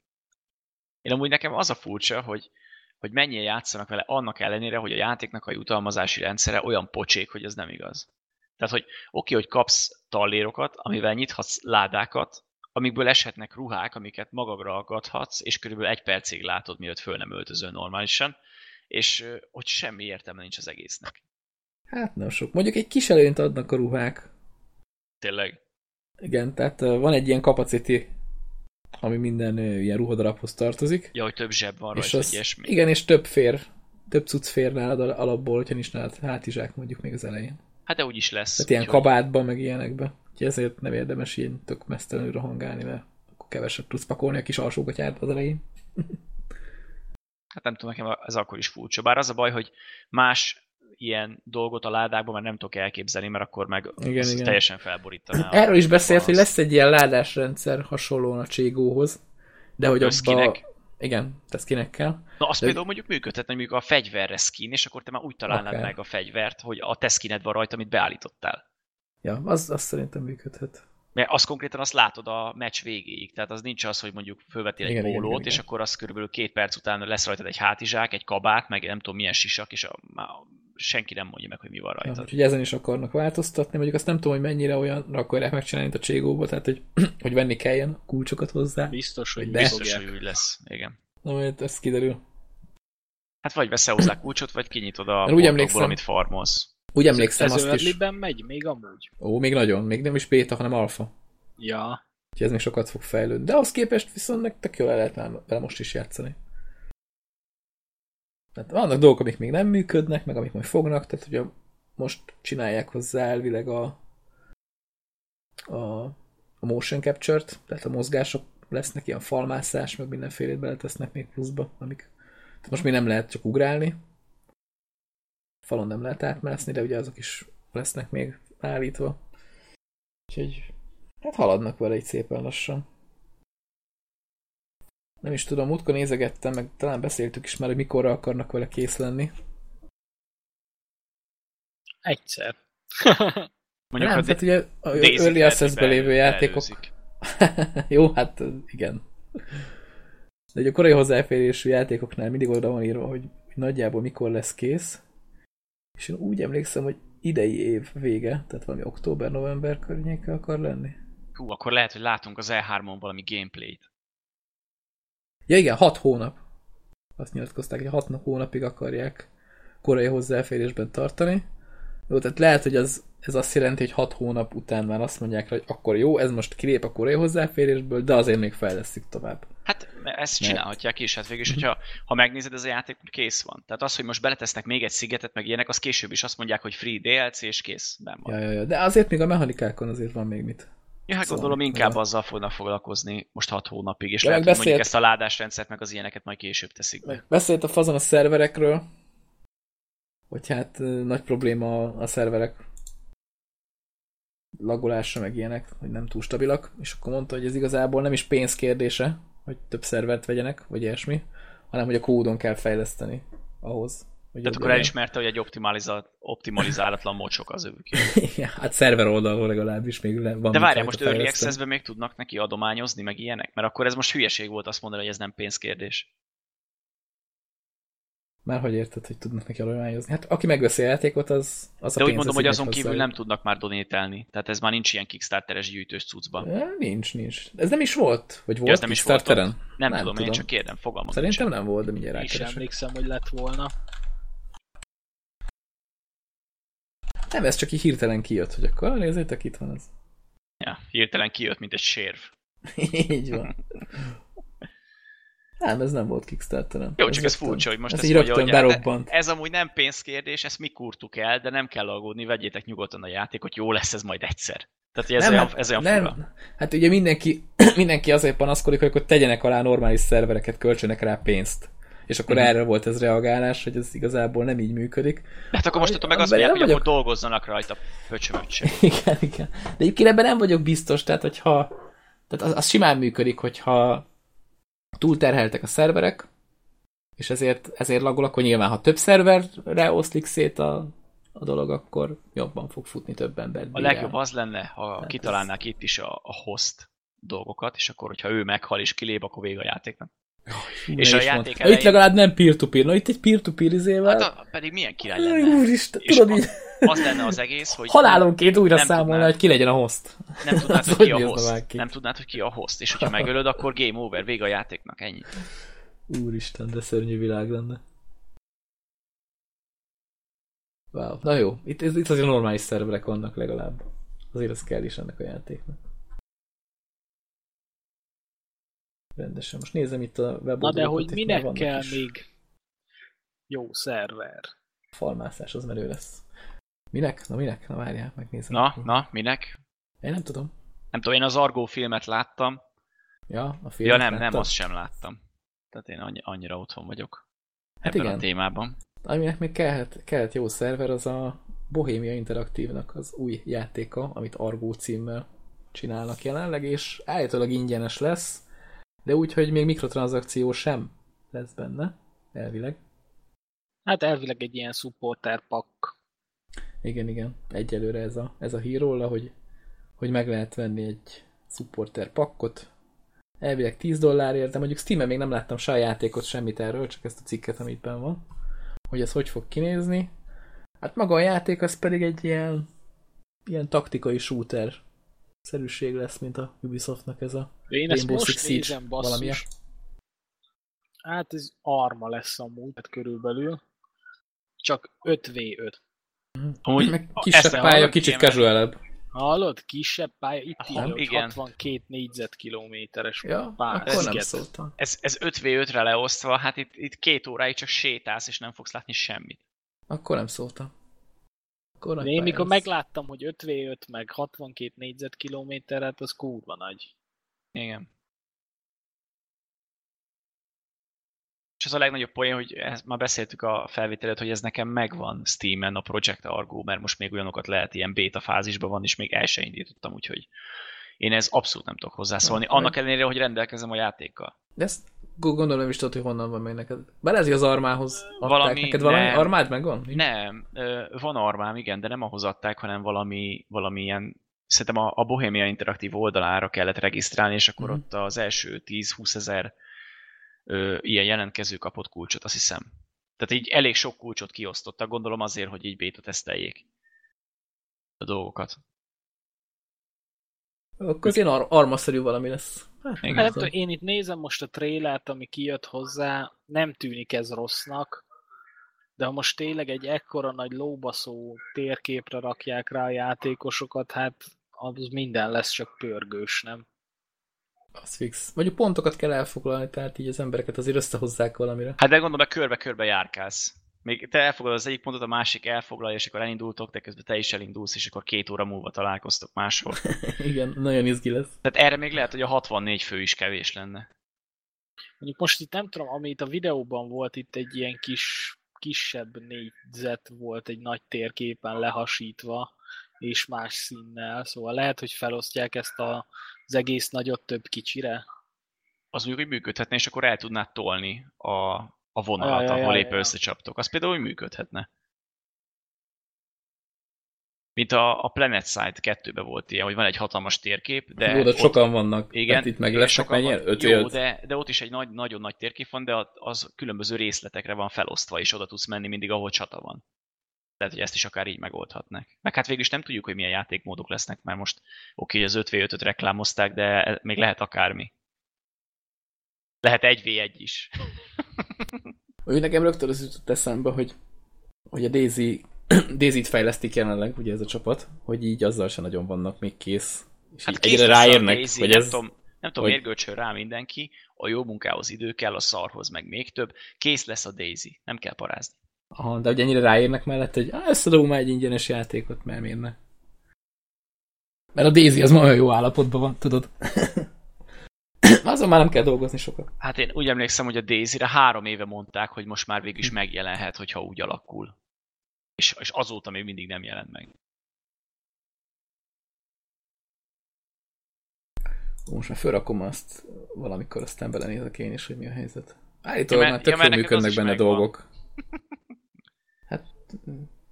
Én amúgy nekem az a furcsa, hogy, hogy mennyien játszanak vele, annak ellenére, hogy a játéknak a jutalmazási rendszere olyan pocsék, hogy ez nem igaz. Tehát, hogy oké, hogy kapsz tallérokat, amivel nyithatsz ládákat, amikből eshetnek ruhák, amiket magadra aggathatsz, és körülbelül egy percig látod, mielőtt föl nem öltözöl normálisan, és hogy semmi értelme nincs az egésznek. Hát nem sok. Mondjuk egy kis előnyt adnak a ruhák. Tényleg. Igen, tehát van egy ilyen capacity, ami minden ilyen ruhadarabhoz tartozik. Ja, hogy több zseb van és rajta, az, igen, és több fér, több cucc fér nálad al- alapból, hogyha nincs nálad hátizsák mondjuk még az elején. Hát de úgy is lesz. Tehát ilyen kabátban, meg ilyenekbe. Úgyhogy ezért nem érdemes ilyen tök mesztelenül rohangálni, mert akkor keveset tudsz pakolni a kis alsógatyát az elején. Hát nem tudom, nekem ez akkor is furcsa. Bár az a baj, hogy más ilyen dolgot a ládákban már nem tudok elképzelni, mert akkor meg Igen, igen. teljesen felborítaná. Erről is beszélt, hogy lesz egy ilyen ládásrendszer hasonlóan a Cségóhoz, de hogy abba... Igen, tehát kinek kell. Na, azt De- például mondjuk működhetne, mondjuk a fegyverre skin, és akkor te már úgy találnád Akár. meg a fegyvert, hogy a te skined van rajta, amit beállítottál. Ja, az, az szerintem működhet. Mert azt konkrétan azt látod a meccs végéig. Tehát az nincs az, hogy mondjuk fölvetél egy pólót, és igen. akkor az körülbelül két perc után lesz rajtad egy hátizsák, egy kabát, meg nem tudom milyen sisak, és a, senki nem mondja meg, hogy mi van Ja, rajtad. úgyhogy ezen is akarnak változtatni, mondjuk azt nem tudom, hogy mennyire olyan akarják megcsinálni, mint a Cségóba, tehát hogy, hogy venni kelljen a kulcsokat hozzá. Biztos, hogy De- Biztos, fogják. hogy úgy lesz. Igen. Na, majd ez kiderül. Hát vagy veszel hozzá kulcsot, vagy kinyitod a boltokból, emlékszem- amit farmolsz. Úgy emlékszem ez azt is. megy még amúgy. Ó, még nagyon, még nem is béta, hanem alfa. Ja. Úgyhogy ez még sokat fog fejlődni. De ahhoz képest viszont nektek jól el lehet vele most is játszani. Tehát vannak dolgok, amik még nem működnek, meg amik majd fognak, tehát ugye most csinálják hozzá elvileg a, a, a motion capture-t, tehát a mozgások lesznek, ilyen falmászás, meg mindenfélét beletesznek még pluszba, amik tehát most még nem lehet csak ugrálni, falon nem lehet átmászni, de ugye azok is lesznek még állítva. Úgyhogy hát haladnak vele egy szépen lassan. Nem is tudom, múltkor nézegettem, meg talán beszéltük is már, hogy mikorra akarnak vele kész lenni. Egyszer. Mondjuk, nem, tehát ugye a Early hogy lévő játékok... Jó, hát igen. De ugye a korai hozzáférésű játékoknál mindig oda van írva, hogy, hogy nagyjából mikor lesz kész. És én úgy emlékszem, hogy idei év vége, tehát valami október-november környéke akar lenni. Hú, akkor lehet, hogy látunk az E3-on valami gameplayt. Ja igen, 6 hónap. Azt nyilatkozták, hogy 6 hónapig akarják korai hozzáférésben tartani. Jó, tehát lehet, hogy az, ez azt jelenti, hogy 6 hónap után már azt mondják, hogy akkor jó, ez most kilép a korai hozzáférésből, de azért még fejlesztik tovább. Hát ezt Mert- csinálhatják is, hát végülis, hogyha ha megnézed, ez a játék kész van. Tehát az, hogy most beletesznek még egy szigetet, meg ilyenek, az később is azt mondják, hogy free DLC, és kész, nem van. Ja, ja, ja. De azért még a mechanikákon azért van még mit. Ja, hát Szóval, gondolom inkább ja. azzal fognak foglalkozni most hat hónapig, és Ja, lehet, hogy mondjuk beszélt- ezt a ládásrendszert, meg az ilyeneket majd később teszik be. Beszélt a fazon a szerverekről, hogy hát nagy probléma a, szerverek lagolása, meg ilyenek, hogy nem túl stabilak, és akkor mondta, hogy ez igazából nem is pénz kérdése, hogy több szervert vegyenek, vagy ilyesmi, hanem hogy a kódon kell fejleszteni ahhoz. Hogy Tehát akkor elismerte, hogy egy optimalizált, optimalizálatlan mocsok az ő ki. ja, hát szerver oldalról legalábbis még le- van De várjál, most Early. Access-ben még tudnak neki adományozni, meg ilyenek? Mert akkor ez most hülyeség volt azt mondani, hogy ez nem pénzkérdés. Már hogy érted, hogy tudnak neki adományozni? Hát aki megveszi a játékot, az, az De a úgy mondom, hogy azon kívül nem tudnak már donételni. Tehát ez már nincs ilyen Kickstarteres gyűjtős cuccban. Ja, Nincs, nincs. Ez nem is volt? Vagy volt ez nem is volt? Nem, nem tudom, én csak kérdem, fogalmam Szerintem nem volt, de mindjárt Én is rákeresek. emlékszem, hogy lett volna. Nem, ez csak így hirtelen kijött, hogy akkor "Ah, nézzétek, itt van ez. Ja, hirtelen kijött, mint egy sérv. így van. Nem, ez nem volt Kickstarteren. Jó, csak ez rögtön- furcsa, hogy most ez ezt mondja, hogy berobbant. ez amúgy nem pénzkérdés, ezt mi kurtuk el, de nem kell aggódni, vegyétek nyugodtan a játékot, jó lesz ez majd egyszer. Tehát ez, nem, olyan, hát ez olyan nem. fura. Hát ugye mindenki, mindenki azért panaszkodik, hogy akkor tegyenek alá normális szervereket, költsenek rá pénzt. És akkor Mhm. erre volt ez reagálás, hogy ez igazából nem így működik. De hát akkor most attól meg azt mondják, hogy akkor dolgozzanak rajta, pöcsömöcsök. igen, igen. De egyébként ebben nem vagyok biztos, tehát hogyha tehát az, az simán működik, hogyha túlterheltek a szerverek, és ezért, ezért lagol, akkor nyilván, ha több szerverre oszlik szét a, a dolog, akkor jobban fog futni több embert. A legjobb az lenne, ha Hát kitalálnák itt is a, a host dolgokat, és akkor, hogyha ő meghal és kilép, akkor vége a játéknak. És a játék elején- Itt legalább nem peer-to-peer. Na itt egy peer-to-peer izével. Hát a, pedig milyen király lenne. úristen, És tudod így Az lenne az egész, hogy halálonként újra tudnád. hogy ki legyen a host. nem tudnád, Az hogy ki a host. ki? Nem tudnád, hogy ki a host. És hogyha megölöd, akkor game over, vége a játéknak, ennyi. Úristen, de szörnyű világ lenne. Wow. Na jó, itt, itt azért normális szerverek vannak legalább. Azért az kell is ennek a játéknak. Rendesen. Most nézem itt a weboldalakat. Na de hogy minek kell is. még jó szerver? Falmászás, az menő lesz. Minek? Na minek? Na várjál, megnézem. Na, na, minek? Én nem tudom. Nem tudom, én az Argo filmet láttam. Ja, a film. Ja, nem, nem, azt sem láttam. Tehát én annyi, annyira otthon vagyok Hát ebben igen. a témában. Aminek még kellhet, kellhet jó szerver, az a Bohemia Interaktívnak az új játéka, amit Argo címmel csinálnak jelenleg, és állítólag ingyenes lesz, de úgy, hogy még mikrotranszakció sem lesz benne, elvileg. Hát elvileg egy ilyen supporter pack. Igen, igen, egyelőre ez a, ez a hír róla, hogy, hogy meg lehet venni egy supporter pakkot, elvileg 10 dollárért, de mondjuk Steam-en még nem láttam se a játékot, semmit erről, csak ezt a cikket, amit benn van, hogy ez hogy fog kinézni. Hát maga a játék az pedig egy ilyen, ilyen taktikai shooter szerűség lesz, mint a Ubisoftnak ez a Én ezt Rainbow most Six Siege nézem, valamilyen. basszus. Hát ez arma lesz amúgy, hát körülbelül. Csak 5v5. Amúgy meg kisebb ezt nem pálya, kicsit casualabb. Hallod? Kisebb pálya, itt Aha, írja, hogy igen. 62 négyzetkilométeres Ja, pálya. akkor nem sziget. szóltam. Ez, ez 5v5-re leosztva, hát itt, itt két óráig csak sétálsz, és nem fogsz látni semmit. Akkor nem szóltam. Akkor Én mikor megláttam, hogy 5v5 meg 62 négyzetkilométer, hát az kurva nagy. Igen. És az a legnagyobb poén, hogy ezt már beszéltük a felvételet, hogy ez nekem megvan Steam-en a Project Argo, mert most még olyanokat lehet ilyen beta fázisban van, és még el se indítottam, úgyhogy én ez abszolút nem tudok hozzászólni, Na, annak ellenére, hogy rendelkezem a játékkal. De ezt gondolom nem is tudod, hogy honnan van meg neked. Hogy az armához adták Valami- neked valami nem. armád megvan? Nem, van armám, igen, de nem ahhoz adták, hanem valami, valami ilyen, szerintem a, a Bohemia Interaktív oldalára kellett regisztrálni, és akkor Mhm. ott az első 10-20 ezer ö, ilyen jelentkező kapott kulcsot, azt hiszem. Tehát így elég sok kulcsot kiosztottak, gondolom azért, hogy így beta teszteljék a dolgokat. Akkor az ilyen ar- armaszerű valami lesz. Hát, Igen. Hát, nem tudom. tudom, én itt nézem most a trélát, ami kijött hozzá, nem tűnik ez rossznak, de ha most tényleg egy ekkora nagy lóbaszó térképre rakják rá a játékosokat, hát az minden lesz csak pörgős, nem? Az fix. Mondjuk pontokat kell elfoglalni, tehát így az embereket azért összehozzák valamire. Hát de gondolom, hogy körbe-körbe járkálsz. Még te elfoglalod az egyik pontot, a másik elfoglalja, és akkor elindultok, de közben te is elindulsz, és akkor két óra múlva találkoztok máshol. Igen, nagyon izgi lesz. Tehát erre még lehet, hogy a 64 fő is kevés lenne. Mondjuk most itt nem tudom, amit a videóban volt, itt egy ilyen kis, kisebb négyzet volt egy nagy térképen lehasítva, és más színnel, szóval lehet, hogy felosztják ezt a, az egész nagyot több kicsire. Az mondjuk, hogy működhetne, és akkor el tudnád tolni a, a vonalat, Ja, ja, ja, ahol ja, éppen ja. összecsaptok. Az például úgy működhetne. Mint a, a Planet Side 2-ben volt ilyen, hogy van egy hatalmas térkép, de... Jó, de ott, sokan vannak. igen, Hát itt meg lesznek sokan mennyire? Öt Jó, de, de ott is egy nagy, nagyon nagy térkép van, de az különböző részletekre van felosztva, és oda tudsz menni mindig, ahol csata van. Tehát, hogy ezt is akár így megoldhatnak. Meg hát végül is nem tudjuk, hogy milyen játékmódok lesznek, mert most oké, hogy az 5v5-öt reklámozták, de még lehet akármi. Lehet 1v1 is. Úgy nekem rögtön az jutott eszembe, hogy, hogy a Daisy, Daisy-t fejlesztik jelenleg, ugye ez a csapat, hogy így azzal se nagyon vannak még kész. És Hát kész egyre ráérnek, Daisy, hogy nem ez... tudom, nem tudom hogy- miért gölcsön rá mindenki, a jó munkához idő kell, a szarhoz meg még több. Kész lesz a Daisy, nem kell parázni. Aha, de hogy ennyire ráérnek mellett, hogy ah, összedobom már egy ingyenes játékot, mert miért ne? Mert a Daisy az ma olyan jó állapotban van, tudod? Azon már nem kell dolgozni sokat. Hát én úgy emlékszem, hogy a Daisy-re három éve mondták, hogy most már végül is Hm. megjelenhet, hogyha úgy alakul. És, és azóta még mindig nem jelent meg. Most már felrakom azt valamikor, aztán belenézek én is, hogy mi a helyzet. Állítólag Ja, már tök ja, jól működnek benne dolgok. Hát,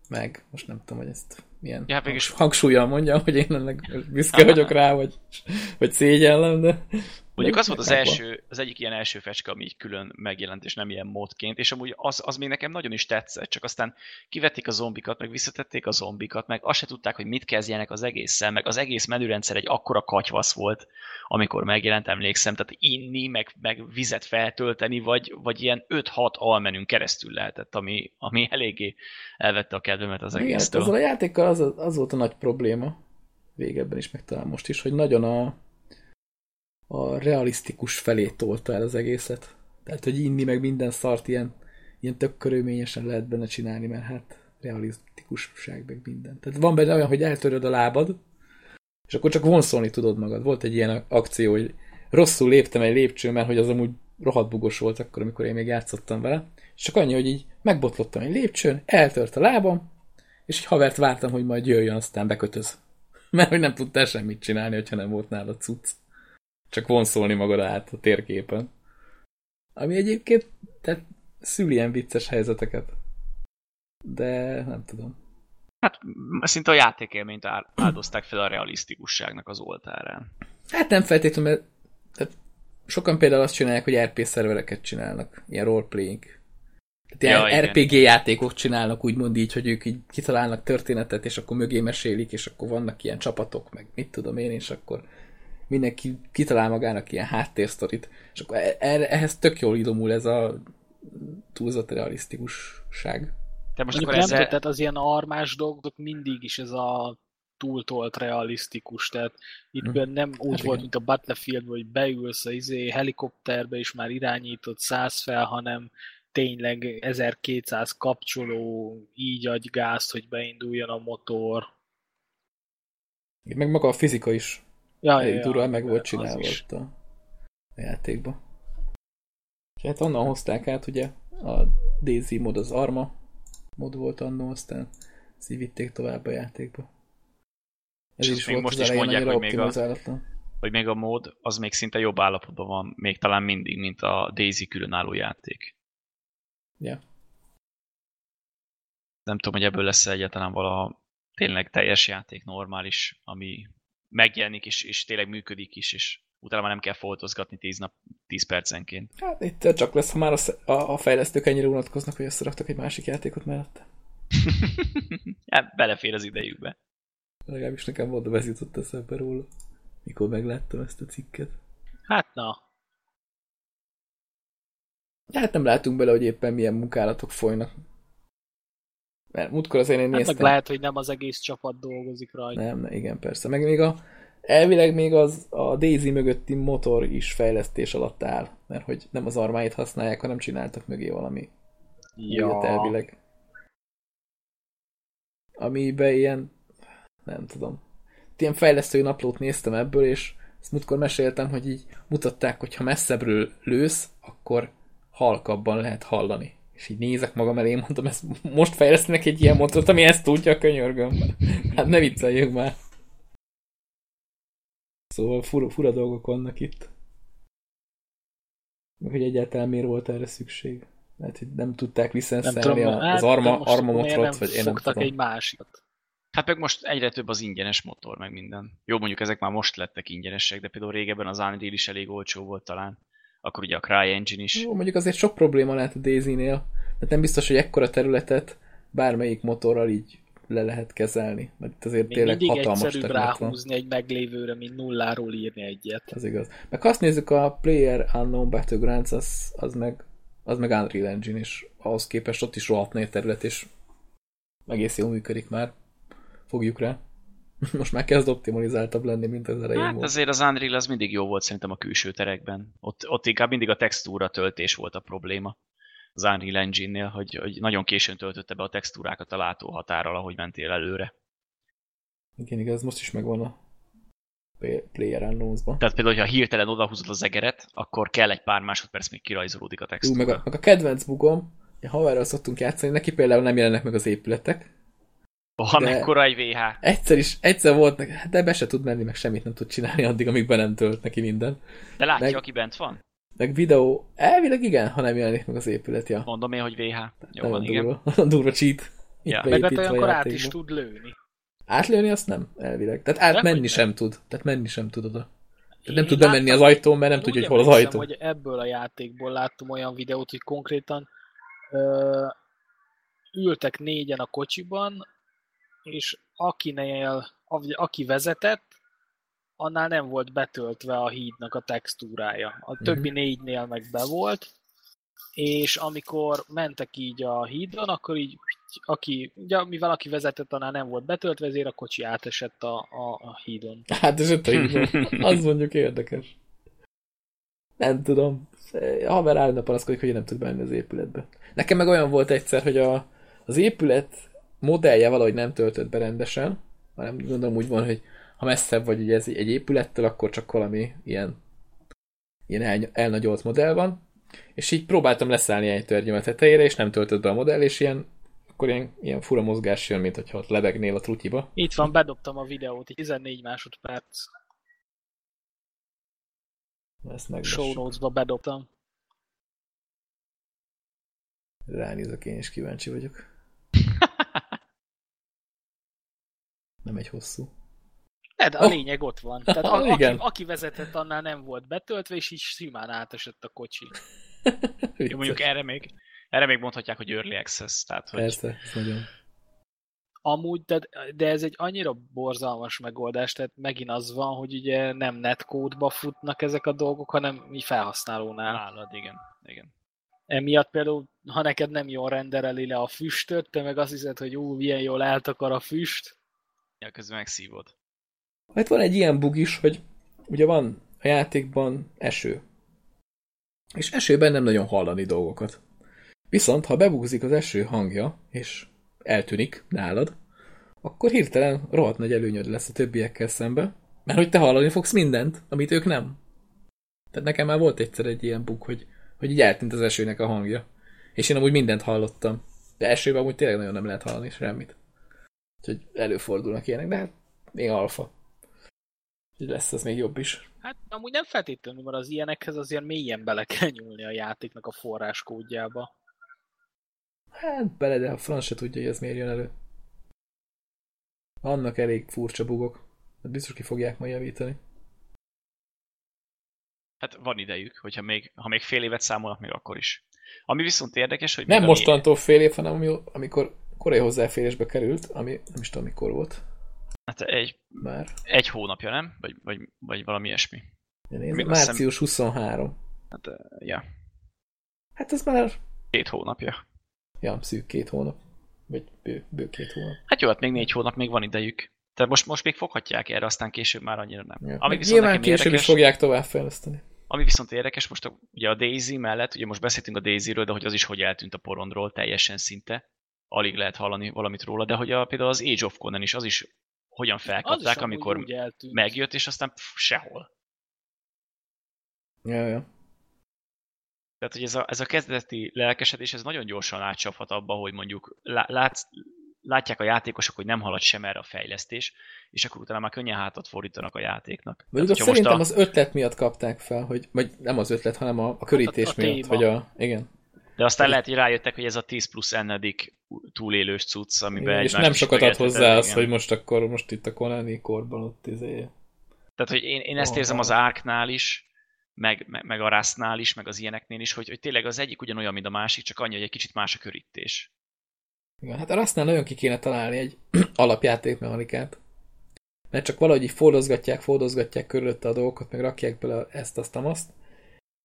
meg, most nem tudom, hogy ezt milyen Ja, hát mégis- hangs- hangsúlyjal mondjam, hogy én ennek büszke vagyok rá, vagy, vagy szégyellem, de... Mondjuk az volt az első, az egyik ilyen első fecske, ami így külön megjelent, és nem ilyen módként, és amúgy az, az még nekem nagyon is tetszett, csak aztán kivették a zombikat, meg visszatették a zombikat, meg azt se tudták, hogy mit kezdjenek az egésszel, meg az egész menürendszer egy akkora katyvasz volt, amikor megjelent, emlékszem, tehát inni, meg, meg vizet feltölteni, vagy, vagy ilyen 5-6 almenün keresztül lehetett, ami, ami eléggé elvette a kedvemet az Igen, hát egésztől. azzal a játékkal az, az volt a nagy probléma, régebben is, meg talán most is, hogy nagyon a, a realisztikus felé tolta el az egészet. Tehát, hogy inni meg minden szart ilyen, ilyen tök körülményesen lehet benne csinálni, mert hát realisztikusság meg minden. Tehát van benne olyan, hogy eltöröd a lábad, és akkor csak vonszolni tudod magad. Volt egy ilyen akció, hogy rosszul léptem egy lépcsőn, mert hogy az amúgy rohadt bugos volt akkor, amikor én még játszottam vele. És csak annyi, hogy így megbotlottam egy lépcsőn, eltört a lábam, és egy havert vártam, hogy majd jöjjön, aztán bekötöz. Mert hogy nem tudtál semmit csinálni, hogyha nem volt nálad cucc. Csak vonszolni magad át a térképen. Ami egyébként tehát szül ilyen vicces helyzeteket. De nem tudom. Hát szinte a játékélményt áldozták fel a realisztikusságnak az oltárán. Hát nem feltétlenül, mert tehát sokan például azt csinálják, hogy RP szervereket csinálnak, ilyen roleplaying. Tehát Ja, ilyen igen. RPG játékok csinálnak, úgymond így, hogy ők így kitalálnak történetet, és akkor mögé mesélik, és akkor vannak ilyen csapatok, meg mit tudom én, és akkor mindenki kitalál magának ilyen háttérsztorit, és akkor e- erre, ehhez tök jól idomul ez a túlzott realisztikusság. Te most akkor nem ezzel... tehát az ilyen armás dolgok mindig is ez a túltolt realisztikus, tehát itt Hm. nem úgy Hát volt, igen. mint a Battlefield, hogy beülsz a izé, helikopterbe, és már irányított száz fel, hanem tényleg 1200 kapcsoló, így adj gázt, hogy beinduljon a motor. Meg maga a fizika is Ja, elég durván meg volt csinálva ott a, a játékba. És hát onnan hozták át, ugye, a Daisy mod az Arma mod volt annó, aztán ezt így vitték tovább a játékba. Ez És is még most is mondják, hogy még a- hogy még a mód az még szinte jobb állapotban van, még talán mindig, mint a Daisy különálló játék. Ja. Nem tudom, hogy ebből lesz egyáltalán vala tényleg teljes játék, normális, ami megjelenik és, és tényleg működik is, és utána már nem kell foltozgatni 10, nap, 10 percenként. Hát itt csak lesz, ha már a, a, a fejlesztők ennyire unatkoznak, hogy összeraktak egy másik játékot mellette. hát belefér az idejükbe. Legalábbis nekem volt, ez jutott eszembe róla, mikor megláttam ezt a cikket. Hát na, De hát nem látunk bele, hogy éppen milyen munkálatok folynak. Mert múltkor azért én hát néztem. meg lehet, hogy nem az egész csapat dolgozik rajta. Nem, ne, igen, persze. Meg még a, elvileg még az a Daisy mögötti motor is fejlesztés alatt áll, mert hogy nem az armáit használják, hanem csináltak mögé valami újat elvileg. Amiben ilyen, nem tudom, ilyen fejlesztői naplót néztem ebből, és ezt múltkor meséltem, hogy így mutatták, hogy ha messzebbről lősz, akkor halkabban lehet hallani. És így nézek magam elé, mondtam, ezt most fejlesztenek egy ilyen motort, ami ezt tudja, könyörgöm. Hát ne vicceljünk már. Szóval fura, fura dolgok vannak itt. Hogy egyáltalán miért volt erre szükség. Lehet, hogy nem tudták a- hát, az arma, most arma nem vagy én nem tudom. egy másikat. Hát meg most egyre több az ingyenes motor, meg minden. Jó, mondjuk ezek már most lettek ingyenesek, de például régebben az Unreal is elég olcsó volt talán. Akkor ugye a CryEngine is. Jó, mondjuk azért sok probléma lehet a Daisy-nél, mert nem biztos, hogy ekkora területet bármelyik motorral így le lehet kezelni, mert itt azért Még tényleg mindig hatalmas egyszerűbb ráhúzni egy meglévőre, mint nulláról írni egyet. Az igaz. Meg azt nézzük, a Player Unknown Battlegrounds, az, az meg az meg Unreal Engine, és ahhoz képest ott is rohadt nagy terület, és egész jól működik már. Fogjuk rá. Most már kezd optimalizáltabb lenni, mint az elején Hát volt. azért az Unreal az mindig jó volt szerintem a külső terekben. Ott, ott inkább mindig a textúra töltés volt a probléma az Unreal Engine-nél, hogy, hogy nagyon későn töltötte be a textúrákat a látóhatárral, ahogy mentél előre. Igen, igaz, most is megvan a Play- Player Unknowns-ban. Tehát például, ha hirtelen odahúzod az egeret, akkor kell egy pár másodperc, még kirajzolódik a Ú, textúra. meg, a, meg a kedvenc bugom, haverral szoktunk játszani, neki például nem jelennek meg az épületek. Ha de- mekkora egy VH. Egyszer is, egyszer volt neki, hát de be se tud menni, meg semmit nem tud csinálni addig, amíg be nem tölt neki minden. De látja, meg- aki bent van? Meg videó, elvileg igen, ha nem jelenik meg az épület, ja. Mondom én, hogy VH. Jó van, igen. durva, durva cheat. Ja. Itt Meg hát olyankor át is tud lőni. Átlőni azt nem, elvileg. Tehát átmenni sem nem. tud. Tehát menni sem tud oda. Tehát nem tud bemenni az ajtón, mert nem tudja, hogy hol az ajtó. hogy ebből a játékból láttam olyan videót, hogy konkrétan ö, ültek négyen a kocsiban, és akinél, aki vezetett, annál nem volt betöltve a hídnak a textúrája. A többi Mhm. négynél meg be volt, és amikor mentek így a hídon, akkor így, aki, ugye, mivel aki vezetett, annál nem volt betöltve, ezért a kocsi átesett a, a, a hídon. Hát ez öt Az mondjuk érdekes. Nem tudom. A haver állna panaszkodik, hogy nem tud bemenni az épületbe. Nekem meg olyan volt egyszer, hogy a, az épület modellje valahogy nem töltött be rendesen, hanem gondolom úgy van, hogy ha messzebb vagy ugye ez egy épülettől, akkor csak valami ilyen, ilyen el, elnagyolt modell van, és így próbáltam leszállni egy törnyöm a tetejére, és nem töltött be a modell, és ilyen, akkor ilyen, ilyen fura mozgás jön, mint hogyha ott lebegnél a trutyiba. Itt van, bedobtam a videót, egy 14 másodperc Ezt meg show notes-ba bedobtam. Ránézek, én is kíváncsi vagyok. Nem egy hosszú. De, de a Oh. lényeg ott van. Tehát a, Ah, aki, igen. aki vezetett, annál nem volt betöltve, és így simán átesett a kocsi. Jó, mondjuk erre még, erre még mondhatják, hogy Early Access, tehát hogy Persze, ez nagyon. Amúgy, de, de ez egy annyira borzalmas megoldás, tehát megint az van, hogy ugye nem netcode-ba futnak ezek a dolgok, hanem mi felhasználónál. nálad, igen. igen. Emiatt például, ha neked nem jól rendereli le a füstöt, te meg azt hiszed, hogy ú, milyen jól eltakar a füst, Ja, közben megszívod. Hát van egy ilyen bug is, hogy ugye van a játékban eső. És esőben nem nagyon hallani dolgokat. Viszont, ha bebugzik az eső hangja, és eltűnik nálad, akkor hirtelen rohadt nagy előnyöd lesz a többiekkel szemben, mert hogy te hallani fogsz mindent, amit ők nem. Tehát nekem már volt egyszer egy ilyen bug, hogy, hogy így eltűnt az esőnek a hangja. És én amúgy mindent hallottam. De esőben amúgy tényleg nagyon nem lehet hallani semmit. Úgyhogy előfordulnak ilyenek, de hát még alfa. Úgyhogy lesz ez még jobb is. Hát amúgy nem feltétlenül, mert az ilyenekhez azért mélyen bele kell nyúlni a játéknak a forráskódjába. Hát bele, de a franc se tudja, hogy ez miért jön elő. Vannak elég furcsa bugok. Hát biztos ki fogják majd javítani. Hát van idejük, hogyha még, ha még fél évet számolnak, még akkor is. Ami viszont érdekes, hogy Nem ami- mostantól fél év, hanem ami- amikor korai hozzáférésbe került, ami nem is tudom mikor volt Hát egy, már. egy hónapja, nem? Vagy, vagy, vagy valami ilyesmi. Hiszem- március 23. Hát, eh, ja, Hát ez már, két hónapja. ja, szűk két hónap. Vagy bő, bő két hónap. Hát jó, hát még négy hónap, még van idejük. Tehát most, most még foghatják erre, aztán később már annyira nem. Ja. Ami viszont Nyilván később is érdekes, fogják továbbfejleszteni. ami viszont érdekes, most a, ugye a Daisy mellett, ugye most beszéltünk a Daisy-ről, de hogy az is hogy eltűnt a porondról teljesen szinte. Alig lehet hallani valamit róla, de hogy a, például az Age of Conan is, az is hogyan Az is felkapták, amúgy amikor megjött, és aztán pff, sehol. Ja, ja. Tehát, hogy ez a, ez a kezdeti lelkesedés, ez nagyon gyorsan átcsaphat abba, hogy mondjuk lá- látsz, látják a játékosok, hogy nem halad sem erre a fejlesztés, és akkor utána már könnyen hátat fordítanak a játéknak. Mondjuk Tehát, szerintem most az ötlet miatt kapták fel, hogy, vagy nem az ötlet, hanem a, a körítés Hát a- a miatt, téma. hogy a, igen. De aztán lehet, hogy rájöttek, hogy ez a 10 plusz ennedik túlélős cucc, amiben Igen, és nem sokat ad hozzá az, hogy most akkor most itt a Konami korban ott izé. Tehát, hogy én, én ezt érzem az wow. Arknál is, meg, meg, meg a Rustnál is, meg az ilyeneknél is, hogy, hogy tényleg az egyik ugyanolyan, mint a másik, csak annyi, hogy egy kicsit más a körítés. Igen, hát aztán nagyon ki kéne találni egy alapjátékmechanikát. Mert csak valahogy így fordozgatják, fordozgatják körülötte a dolgokat, meg rakják bele ezt, azt, azt.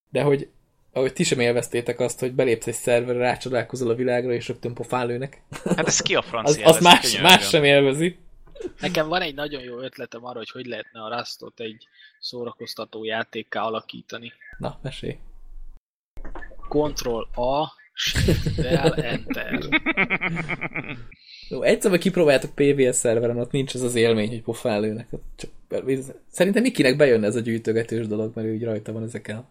De hogy ahogy ti sem élveztétek azt, hogy belépsz egy szerverre, rácsodálkozol a világra, és rögtön pofán lőnek. Hát ez ki a Az, francia? az ez más, könyörgöm. más sem élvezi. Nekem van egy nagyon jó ötletem arra, hogy hogy lehetne a Rustot egy szórakoztató játékká alakítani. Na, mesélj. Ctrl A, Shift Del, Enter. Jó, egyszer vagy kipróbáljátok PVS szerveren, ott nincs az az élmény, hogy pofán lőnek. Csak, szerintem Mikinek bejönne ez a gyűjtögetős dolog, mert ő úgy rajta van ezeken.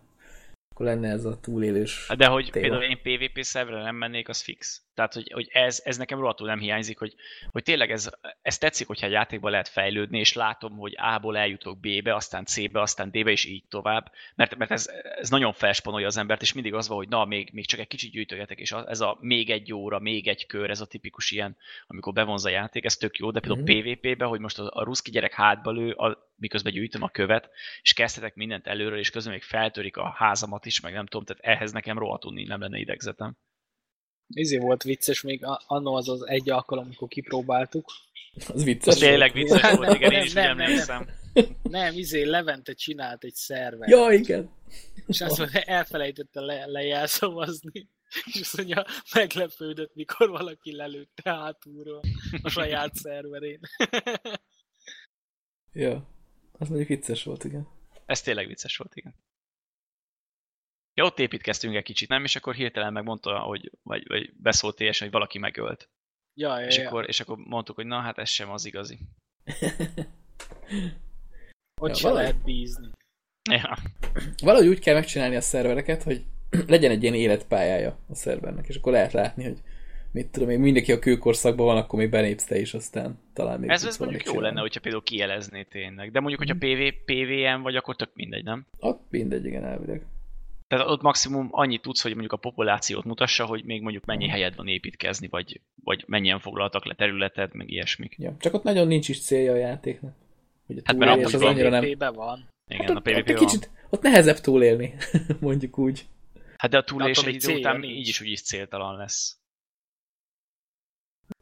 Akkor lenne ez a túlélős. Hát De hogy téma. például én PvP szerverre nem mennék, az fix. Tehát, hogy, hogy ez, ez nekem rohadtul nem hiányzik, hogy, hogy tényleg ez, ez tetszik, hogyha egy játékban lehet fejlődni, és látom, hogy A-ból eljutok B-be, aztán C-be, aztán D-be, és így tovább. Mert, mert ez, ez nagyon felspanolja az embert, és mindig az van, hogy na, még, még csak egy kicsit gyűjtögetek, és a- ez a még egy óra, még egy kör, ez a tipikus ilyen, amikor bevonz a játék, ez tök jó, de például Mhm. PvP-be, hogy most a, a ruszki gyerek hátba lő, a, miközben gyűjtöm a követ, és kezdhetek mindent előről, és közben még feltörik a házamat is, meg nem tudom, tehát ehhez nekem rohadtul nem lenne idegzetem. Izé volt vicces, még annó az az egy alkalom, amikor kipróbáltuk. Az vicces. Ez tényleg volt. vicces volt, igen, én Nem, is nem, nem, emlékszem. Nem, izé Levente csinált egy szervet. Ja, igen. És azt mondja, elfelejtette le, lejelszavazni. És azt mondja, meglepődött, mikor valaki lelőtte hátulról a saját szerverén. Ja. Az mondjuk vicces volt, igen. Ez tényleg vicces volt, igen. Ja, ott építkeztünk egy kicsit, nem? És akkor hirtelen megmondta, hogy, vagy, vagy beszólt teljesen, hogy valaki megölt. Ja, ja, És ja. akkor, és akkor mondtuk, hogy na, hát ez sem az igazi. Ott Ja, se valahogy- lehet bízni. Ja. Valahogy úgy kell megcsinálni a szervereket, hogy legyen egy ilyen életpályája a szervernek, és akkor lehet látni, hogy mit tudom én, mindenki a kőkorszakban van, akkor még belépsz te is, aztán talán még Ez, ez mondjuk jó lenne, hogyha például kijelezné tényleg. De mondjuk, hogyha PV, PVM vagy, akkor tök mindegy, nem? Ott mindegy, igen, elvileg. Tehát ott maximum annyit tudsz, hogy mondjuk a populációt mutassa, hogy még mondjuk mennyi helyed van építkezni, vagy, vagy mennyien foglaltak le területet, meg ilyesmik. Ja. Csak ott nagyon nincs is célja a játéknak. Hogy a Hát mert túlélés az annyira nem... Van. Igen, Hát a ott, PvP ott kicsit, ott nehezebb túlélni, mondjuk úgy. Hát de a túlélés egy idő után nincs. így is úgy is céltalan lesz.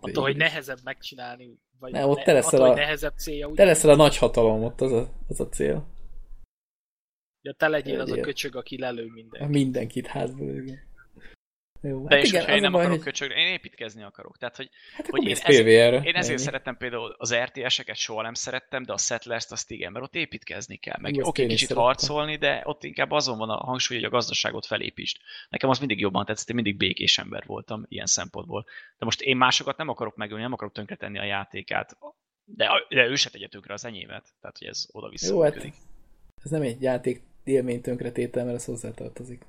Attól, hogy nehezebb megcsinálni, vagy Ne, ott ne, te leszel attól, a- hogy nehezebb célja, úgy, Te leszel a nagy hatalom, ott az a, az a cél. Ja, te legyél az a köcsög, aki lelő minden. Mindenkit hátból igen. Jó, De és hogyha az én nem baj, akarok hogy- köcsögni, én építkezni akarok. Tehát, hogy Hát hogy én ez- PVR-re. én ezért ennyi. szeretem például az RTS-eket soha nem szerettem, de a Settlers-t azt igen, mert ott építkezni kell. Meg oké, is kicsit szerettem. harcolni, de ott inkább azon van a hangsúly, hogy a gazdaságot felépítsd. Nekem az mindig jobban tetszett, én mindig békés ember voltam ilyen szempontból. De most én másokat nem akarok megölni, nem akarok tönkretenni a játékát. De, de ő se tegye tönkre az enyémet. Tehát, hogy ez oda-vissza Jó, hát ez nem egy játék élmény tönkretétel, mert ez hozzátartozik.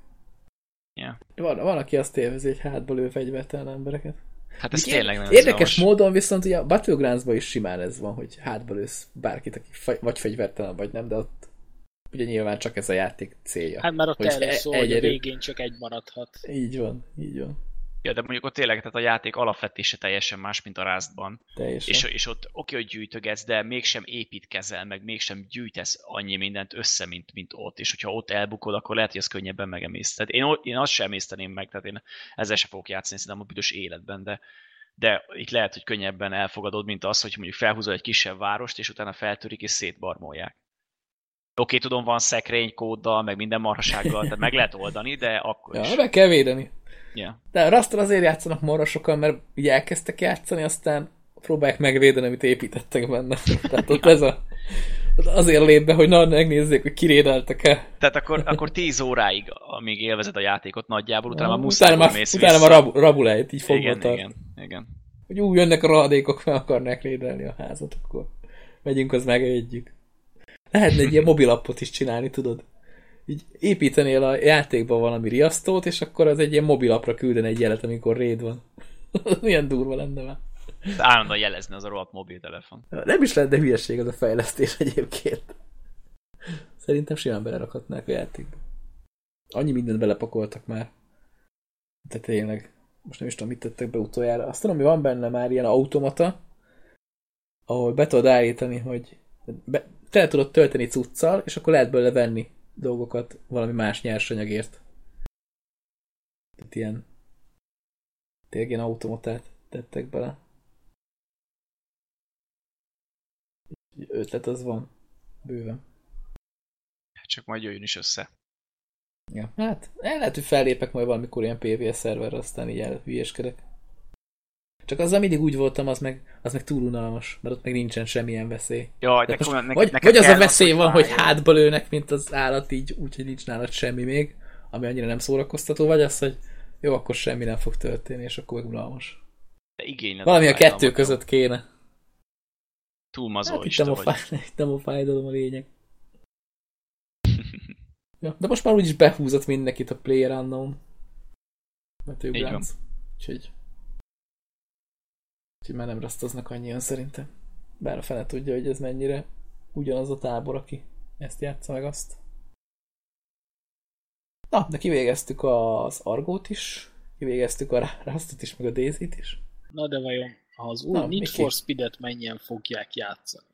Ja. Van, van, aki azt élvezi, hogy hátba lő fegyvertelen embereket. Hát ez Ilyen- tényleg nagyon Érdekes zavaros. módon viszont ugye a Battlegrounds-ban is simán ez van, hogy hátba lősz bárkit, aki fe- vagy fegyvertelen, vagy nem, de ott ugye nyilván csak ez a játék célja. Hát már ott Hogy erről e- szól, hogy a végén csak egy maradhat. Így van, így van. Ja, de mondjuk ott tényleg tehát a játék alapvetése teljesen más, mint a. Teljesen. És, és ott oké, hogy gyűjtögetsz, de mégsem építkezel, meg mégsem gyűjtesz annyi mindent össze, mint, mint ott. És hogyha ott elbukod, akkor lehet, hogy ez könnyebben megemész. Tehát én, én azt sem emészteném meg, tehát én ezzel sem fogok játszani, szerintem a büdös életben, de, de itt lehet, hogy könnyebben elfogadod, mint az, hogy mondjuk felhúzol egy kisebb várost, és utána feltörik és szétbarmolják. Oké, tudom, van szekrény kóddal, meg minden marhasággal, tehát meg lehet oldani, de akkor is. Ja, meg kell védeni. Ja. De a Rastal azért játszanak marra sokan, mert ugye elkezdtek játszani, aztán próbálják megvédeni, amit építettek benne. Tehát ott ez a... Azért lép be, hogy na, megnézzék, hogy kirédeltek-e. Tehát akkor, akkor 10 óráig, amíg élvezed a játékot nagyjából, utána már Ja, muszáj utána már, mész utána már rab, rabulejt, így fogva igen, tart. igen, igen. Hogy úgy jönnek a rohadékok, fel akarnák védelni a házat, akkor megyünk, az megegyük. Lehetne egy ilyen mobilappot is csinálni, tudod? Így építenél a játékban valami riasztót, és akkor az egy ilyen mobilapra küldene egy jelet, amikor raid van. Milyen durva lenne már. Állandóan jelezni az a rohadt mobiltelefon. Nem is lenne hülyeség az a fejlesztés egyébként. Szerintem simán belerakhatnák a játékba. Annyi mindent belepakoltak már. De tényleg, most nem is tudom, mit tettek be utoljára. Azt tudom, hogy van benne már ilyen automata, ahol be tudod állítani, hogy be, te tudod tölteni cuccal, és akkor lehet belőle venni dolgokat valami más nyersanyagért. Tehát ilyen tényleg ilyen automatát tettek bele. Ötlet az van. Bőven. Hát csak majd jöjjön is össze. Ja, hát el lehet, hogy fellépek majd valamikor ilyen PVS szerverre, aztán így elhülyéskedek. Csak azzal mindig úgy voltam, az meg, az meg túl unalmas, mert ott meg nincsen semmilyen veszély. Jaj, De de most, komolyan, vagy, neked vagy az a veszély van, hogy hátba lőnek, mint az állat így, úgyhogy nincs nálad semmi még, ami annyira nem szórakoztató, vagy az, hogy jó, akkor semmi nem fog történni, és akkor meg unalmas. De igényled Valami a kettő között kéne. Túl Hát itt nem, a fáj, itt nem a fájdalom a lényeg. Ja, de most már úgyis behúzott mindenkit a Player Unknown. Mert ő. Úgyhogy... Úgyhogy már nem rasztoznak annyian szerintem. Bár a fele tudja, hogy ez mennyire ugyanaz a tábor, aki ezt játsza meg azt. Na, de kivégeztük az Argót is, kivégeztük a Rustot is, meg a Daisy-t is. Na de vajon az új Na, Need for Speed-et mennyien fogják játszani?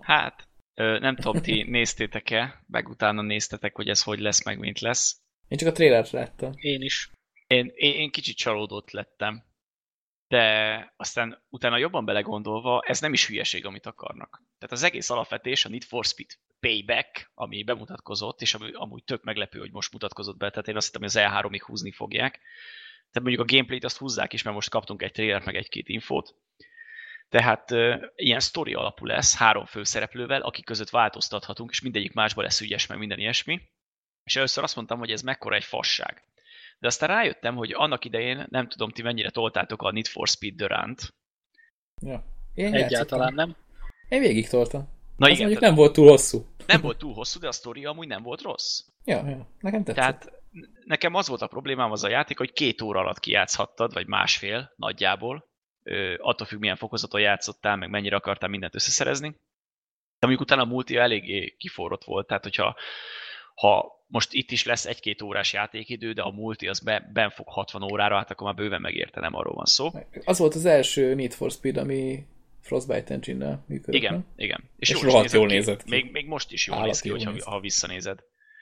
Hát, ö, nem tudom, ti néztétek-e, meg utána néztetek, hogy ez hogy lesz, meg mint lesz. Én csak a trailert láttam. Én is. Én, én, én kicsit csalódott lettem. De aztán utána jobban belegondolva, ez nem is hülyeség, amit akarnak. Tehát az egész alapvetés, a Need for Speed Payback, ami bemutatkozott, és ami amúgy tök meglepő, hogy most mutatkozott be, tehát én azt hittem, hogy az E3-ig húzni fogják. Tehát mondjuk a gameplayt azt húzzák is, mert most kaptunk egy trailert, meg egy-két infót. Tehát ö, ilyen sztori alapú lesz, három főszereplővel, akik között változtathatunk, és mindegyik másba lesz ügyes, meg minden ilyesmi. És először azt mondtam, hogy ez mekkora egy fasság. De aztán rájöttem, hogy annak idején, nem tudom, ti mennyire toltátok a Need for Speed Durant. Ja. Én Egyáltalán nem. Én végig toltam. Na Az igen, mondjuk nem volt túl hosszú. nem volt túl hosszú, de a sztori amúgy nem volt rossz. Ja, ja. Nekem tetszett. Tehát nekem az volt a problémám az a játék, hogy két óra alatt kijátszhattad, vagy másfél nagyjából. Ö, attól függ, milyen fokozaton játszottál, meg mennyire akartál mindent összeszerezni. De mondjuk utána a multi eléggé kiforrott volt, tehát hogyha ha most itt is lesz egy-két órás játékidő, de a multi az be, ben fog 60 órára, hát akkor már bőven megérte, nem arról van szó. Az volt az első Need for Speed, ami Frostbite engine-nel működött. Igen, nem? igen. És jól is rohadt nézett jól ki. nézett ki. Még, még most is jól Állati néz ki, jól hogyha, ha visszanézed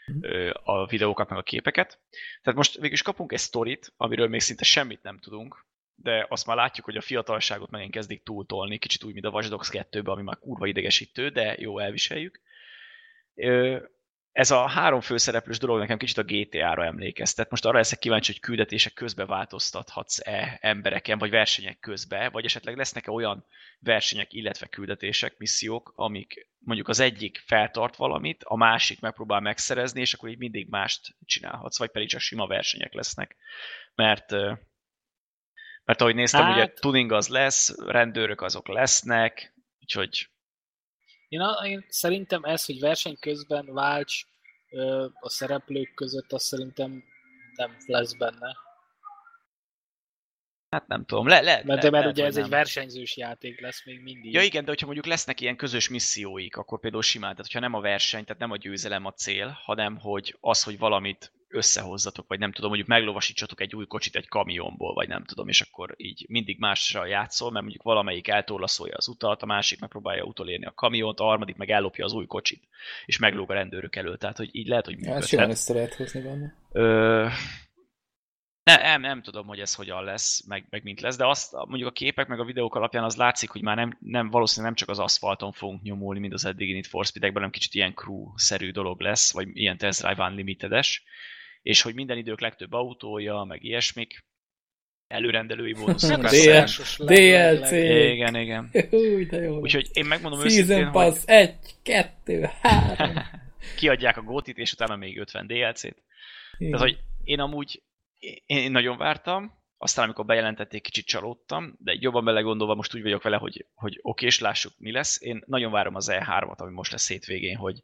Mhm. a videókat, meg a képeket. Tehát most végül is kapunk egy sztorit, amiről még szinte semmit nem tudunk, de azt már látjuk, hogy a fiatalságot megint kezdik túltolni, kicsit úgy, mint a Watch Dogs 2 ami már kurva idegesítő, de jó, elviseljük. Ez a három főszereplős dolog nekem kicsit a GTA-ra emlékeztet. Most arra leszek kíváncsi, hogy küldetések közben változtathatsz-e embereken, vagy versenyek közben, vagy esetleg lesznek-e olyan versenyek, illetve küldetések, missziók, amik mondjuk az egyik feltart valamit, a másik megpróbál megszerezni, és akkor így mindig mást csinálhatsz, vagy pedig csak sima versenyek lesznek. Mert mert ahogy néztem, hát... ugye tuning az lesz, rendőrök azok lesznek, úgyhogy Én, én szerintem ez, hogy verseny közben válts ö, a szereplők között, azt szerintem nem lesz benne. hát nem tudom, le, le, Mert, de mert lehet, ugye ez egy nem. versenyzős játék lesz még mindig. Ja igen, de hogyha mondjuk lesznek ilyen közös misszióik, akkor például simán, tehát hogyha nem a verseny, tehát nem a győzelem a cél, hanem hogy az, hogy valamit összehozzatok, vagy nem tudom, mondjuk meglovasítsatok egy új kocsit egy kamionból, vagy nem tudom, és akkor így mindig másra játszol, mert mondjuk valamelyik eltorlaszolja az utat, a másik megpróbálja utolérni a kamiont, a harmadik meg ellopja az új kocsit, és meglóg a rendőrök elől, tehát hogy így lehet, hogy Ja, ezt működhet. simán össze lehet hozni benne. Ö, ne, nem, nem tudom, hogy ez hogyan lesz, meg, meg mint lesz, de azt mondjuk a képek meg a videók alapján az látszik, hogy már nem, nem valószínűleg nem csak az aszfalton fogunk nyomulni, mint az eddigi Need for Speed-ekben, hanem kicsit ilyen crew-szerű dolog lesz, vagy ilyen Test Drive Unlimited-es, és hogy minden idők legtöbb autója, meg ilyesmik, előrendelői leg- DLC. leg- Igen, igen. Új, de jó. Úgyhogy én megmondom őszintén, Season hogy Pass 1, 2, 3. kiadják a gótit, és utána még 50 DLC-t. Tehát, hogy én amúgy én nagyon vártam, aztán amikor bejelentették, kicsit csalódtam, de egy jobban belegondolva most úgy vagyok vele, hogy, hogy oké, és lássuk mi lesz. Én nagyon várom az E3-at, ami most lesz hétvégén, hogy,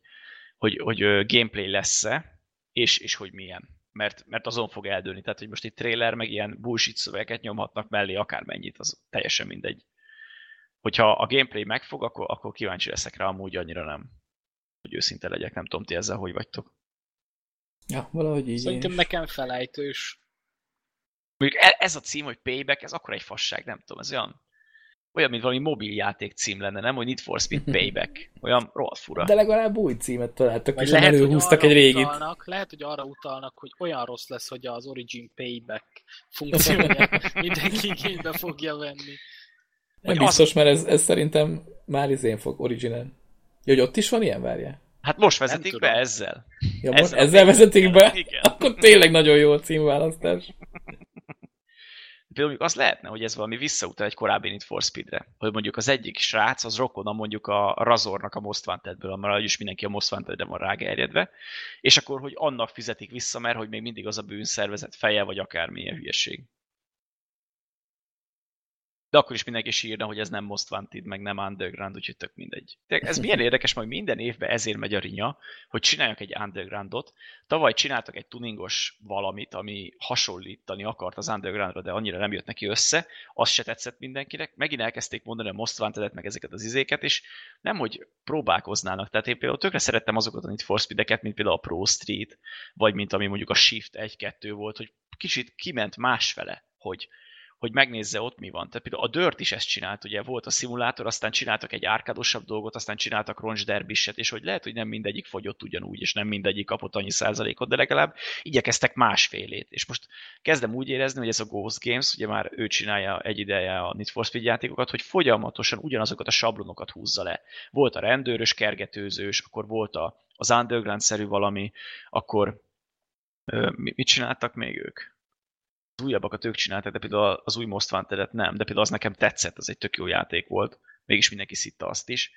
hogy, hogy gameplay lesz-e, és, és hogy milyen. Mert, mert azon fog eldőlni. Tehát, hogy most egy trailer, meg ilyen bullshit szövegeket nyomhatnak mellé akármennyit, az teljesen mindegy. Hogyha a gameplay megfog, akkor, akkor kíváncsi leszek rá, amúgy annyira nem. Hogy őszinte legyek, nem tudom, ti ezzel hogy vagytok. Ja, valahogy így Szerintem én is. nekem felejtős. Mondjuk e- ez a cím, hogy Payback, ez akkor egy fasság, nem tudom, ez olyan, olyan, mint valami mobiljáték cím lenne, nem? Hogy Need for Speed Payback. Olyan rohadt fura. De legalább új címet találtak, és lehet, előhúztak egy régit. Utalnak, lehet, hogy arra utalnak, hogy olyan rossz lesz, hogy az Origin Payback funkcióját mindenki igénybe fogja venni. Nem Hogy biztos, mert ez, ez szerintem már izén fog original. Ja, hogy ott is van ilyen, várjál? Hát most vezetik be ezzel. Ja, Ezzel most a ezzel vezetik be? Igen. Akkor tényleg nagyon jó a címválasztás. Például mondjuk az lehetne, hogy ez valami visszautal egy korábbi Need for Speedre. Hogy mondjuk az egyik srác, az rokona mondjuk a Razornak a Most Wantedből, mert is mindenki a Most Wantedre van rágerjedve, és akkor, hogy annak fizetik vissza, mert hogy még mindig az a bűnszervezet feje, vagy akármilyen hülyeség. De akkor is mindenki sírna, hogy ez nem Most Wanted, meg nem Underground, úgyhogy tök mindegy. Tényleg Ez milyen érdekes, majd minden évben ezért megy a rinya, hogy csináljak egy Undergroundot. Tavaly csináltak egy tuningos valamit, ami hasonlítani akart az Undergroundra, de annyira nem jött neki össze, az se tetszett mindenkinek. Megint elkezdték mondani a Most Wanted-et, meg ezeket az izéket, és nem, hogy próbálkoznának. Tehát én például tökre szerettem azokat a Need for Speed-eket, mint például a Pro Street, vagy mint ami mondjuk a Shift 1-2 volt, hogy kicsit kiment másfele, hogy hogy megnézze ott mi van. Tehát például a Dirt is ezt csinált, ugye volt a szimulátor, aztán csináltak egy árkádosabb dolgot, aztán csináltak roncs derbiset, és hogy lehet, hogy nem mindegyik fogyott ugyanúgy, és nem mindegyik kapott annyi százalékot, de legalább igyekeztek másfélét. És most kezdem úgy érezni, hogy ez a Ghost Games, ugye már ő csinálja egy ideje a Need for Speed játékokat, hogy folyamatosan ugyanazokat a sablonokat húzza le. Volt a rendőrös, kergetőzős, akkor volt a, az underground-szerű valami, akkor mit csináltak még ők? Az újabbakat ők csinálták, de például az új Most wanted nem, de például az nekem tetszett, az egy tök jó játék volt, mégis mindenki szitta azt is.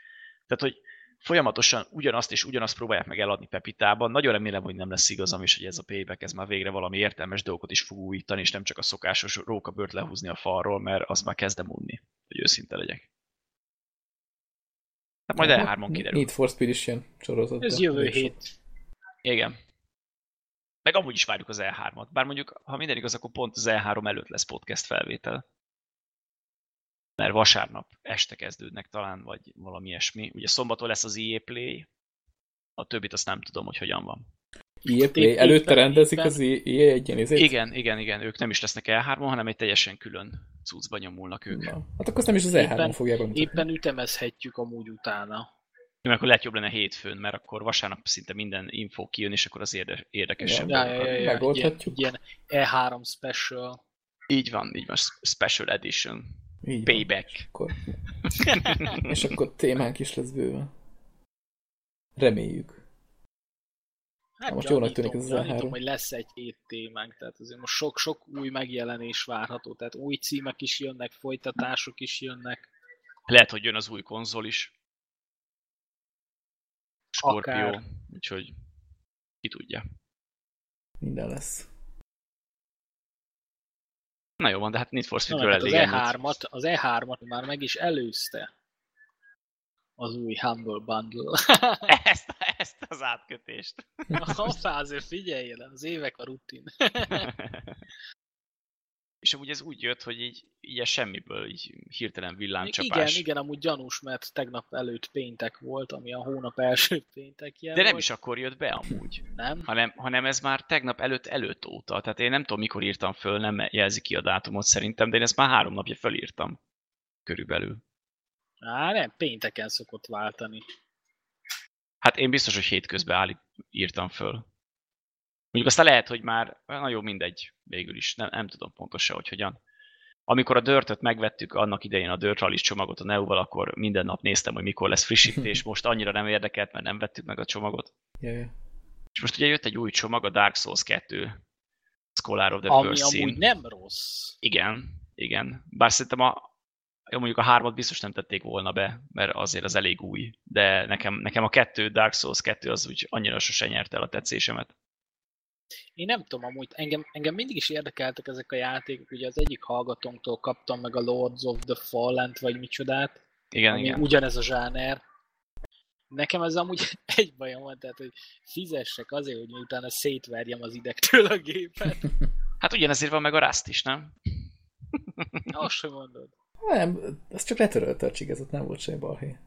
Tehát, hogy folyamatosan ugyanazt és ugyanazt próbálják meg eladni Pepitában. Nagyon remélem, hogy nem lesz igazam, és hogy ez a payback, ez már végre valami értelmes dolgot is fog újítani, és nem csak a szokásos rókabört lehúzni a falról, mert az már kezdem unni, hogy őszinte legyek. Hát majd E3-on kiderül. Need for Speed is ilyen sorozat. Ez jövő hét. Igen. Meg amúgy is várjuk az E3-at. Bár mondjuk, ha minden igaz, akkor pont az E3 előtt lesz podcast felvétel. Mert vasárnap este kezdődnek talán, vagy valami ilyesmi. Ugye szombaton lesz az EA Play, a többit azt nem tudom, hogy hogyan van. EA Play. Előtte rendezik az EA egy ilyen? Igen, igen, igen, ők nem is lesznek E3-on, hanem egy teljesen külön cuccba nyomulnak ők. Na, hát akkor azt nem is az E3-on Éppen- fogják bemutatni. Éppen ütemezhetjük amúgy utána. Mert akkor lehet jobb lenne hétfőn, mert akkor vasárnap szinte minden info kijön, és akkor az érde- érdekesebb. Ja, ja, ja, ja. Megoldhatjuk. Ilyen, ilyen E3 special. Így van, így van, Special Edition. Így van. Payback. Akkor... és akkor témánk is lesz bőven. Reméljük. Hát most jónak tűnik ez az gyanítom, E3. hogy lesz egy-két témánk, tehát azért most sok-sok új megjelenés várható, tehát új címek is jönnek, folytatások is jönnek. Lehet, hogy jön az új konzol is. Scorpio, Akár. úgyhogy ki tudja. Minden lesz. Na jó van, de hát Need for Na, Speedről hát az elég ennyit. E3-at, az E3-at már meg is előzte az új Humble Bundle. Ezt, ezt az átkötést. Hoppá, azért figyelj el, az évek a rutin. És amúgy ez úgy jött, hogy így, így a semmiből így hirtelen igen, villámcsapás. igen, amúgy gyanús, mert tegnap előtt péntek volt, ami a hónap első péntekje De nem volt. is akkor jött be amúgy, Nem? hanem, hanem ez már tegnap előtt előtt óta. Tehát én nem tudom, mikor írtam föl, nem jelzi ki a dátumot szerintem, de én ezt már három napja fölírtam. Körülbelül. Á, nem, pénteken szokott váltani. Hát én biztos, hogy hétközben állít, írtam föl. Mondjuk aztán lehet, hogy már, na jó, mindegy, végül is, nem, nem tudom pontosan, hogy hogyan. Amikor a dörtöt megvettük annak idején a Dirt Rally csomagot a Neo-val, akkor minden nap néztem, hogy mikor lesz frissítés, most annyira nem érdekelt, mert nem vettük meg a csomagot. Ja, ja. És most ugye jött egy új csomag, a Dark Souls 2, Scholar of the Ami First amúgy Sin. nem rossz. Igen, igen. Bár szerintem a, jó, mondjuk a hármat biztos nem tették volna be, mert azért az elég új. De nekem, nekem a kettő, Dark Souls 2 az úgy annyira sose nyerte el a tetszésemet. Én nem tudom, amúgy engem, engem mindig is érdekeltek ezek a játékok, ugye az egyik hallgatónktól kaptam meg a Lords of the Fallen-t, vagy micsodát, Igen, ami igen. ugyanez a zsáner. Nekem ez amúgy egy bajom van, tehát hogy fizessek azért, hogy utána szétverjem az idegtől a gépet. Hát ugyanezért van meg a Rust is, nem? Azt sem mondod. Nem, ez csak letörölte a csigázat, nem volt semmi balhé.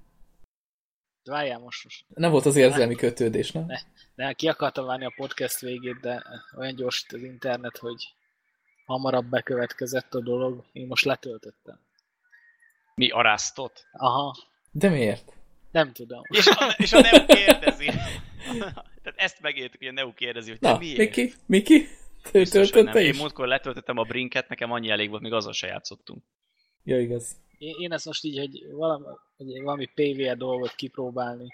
De Várjál most, most. Nem volt az érzelmi kötődés, nem? De ki akartam várni a podcast végét, de olyan gyors itt az internet, hogy hamarabb bekövetkezett a dolog. Én most letöltöttem. Mi arasztot? Aha, De miért? nem tudom. És a, és a Neu kérdezi. Tehát ezt megértük, hogy a Neu kérdezi, hogy te Na, miért? Miki? Miki? Te Biztos, nem. Én múltkor letöltöttem a Brinket, nekem annyi elég volt, még azzal se játszottunk. Ja, igaz. Én, én ezt most így, hogy valami, hogy valami PvE dolgot kipróbálni.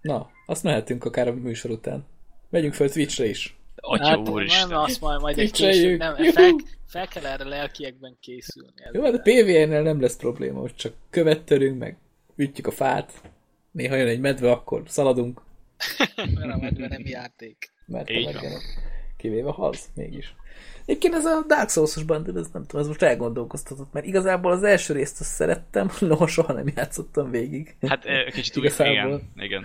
Na, azt mehetünk akár a műsor után. Megyünk fel Twitchre is. Atya Hát, úristen. nem, azt majd, majd egy később, nem, fel, fel kell erre lelkiekben készülni. Jó, de PvE-nél nem lesz probléma, hogy csak követtelünk, meg ütjük a fát. Néha jön egy medve, akkor szaladunk, Mert a medve nem játék. mert a Így van. Kivéve haz, mégis. Egyébként ez a Dark Souls-os bandid, ez nem tudom, ez most elgondolkoztatott, mert igazából az első részt azt szerettem, noha soha nem játszottam végig. Hát kicsit úgy, igen, igen.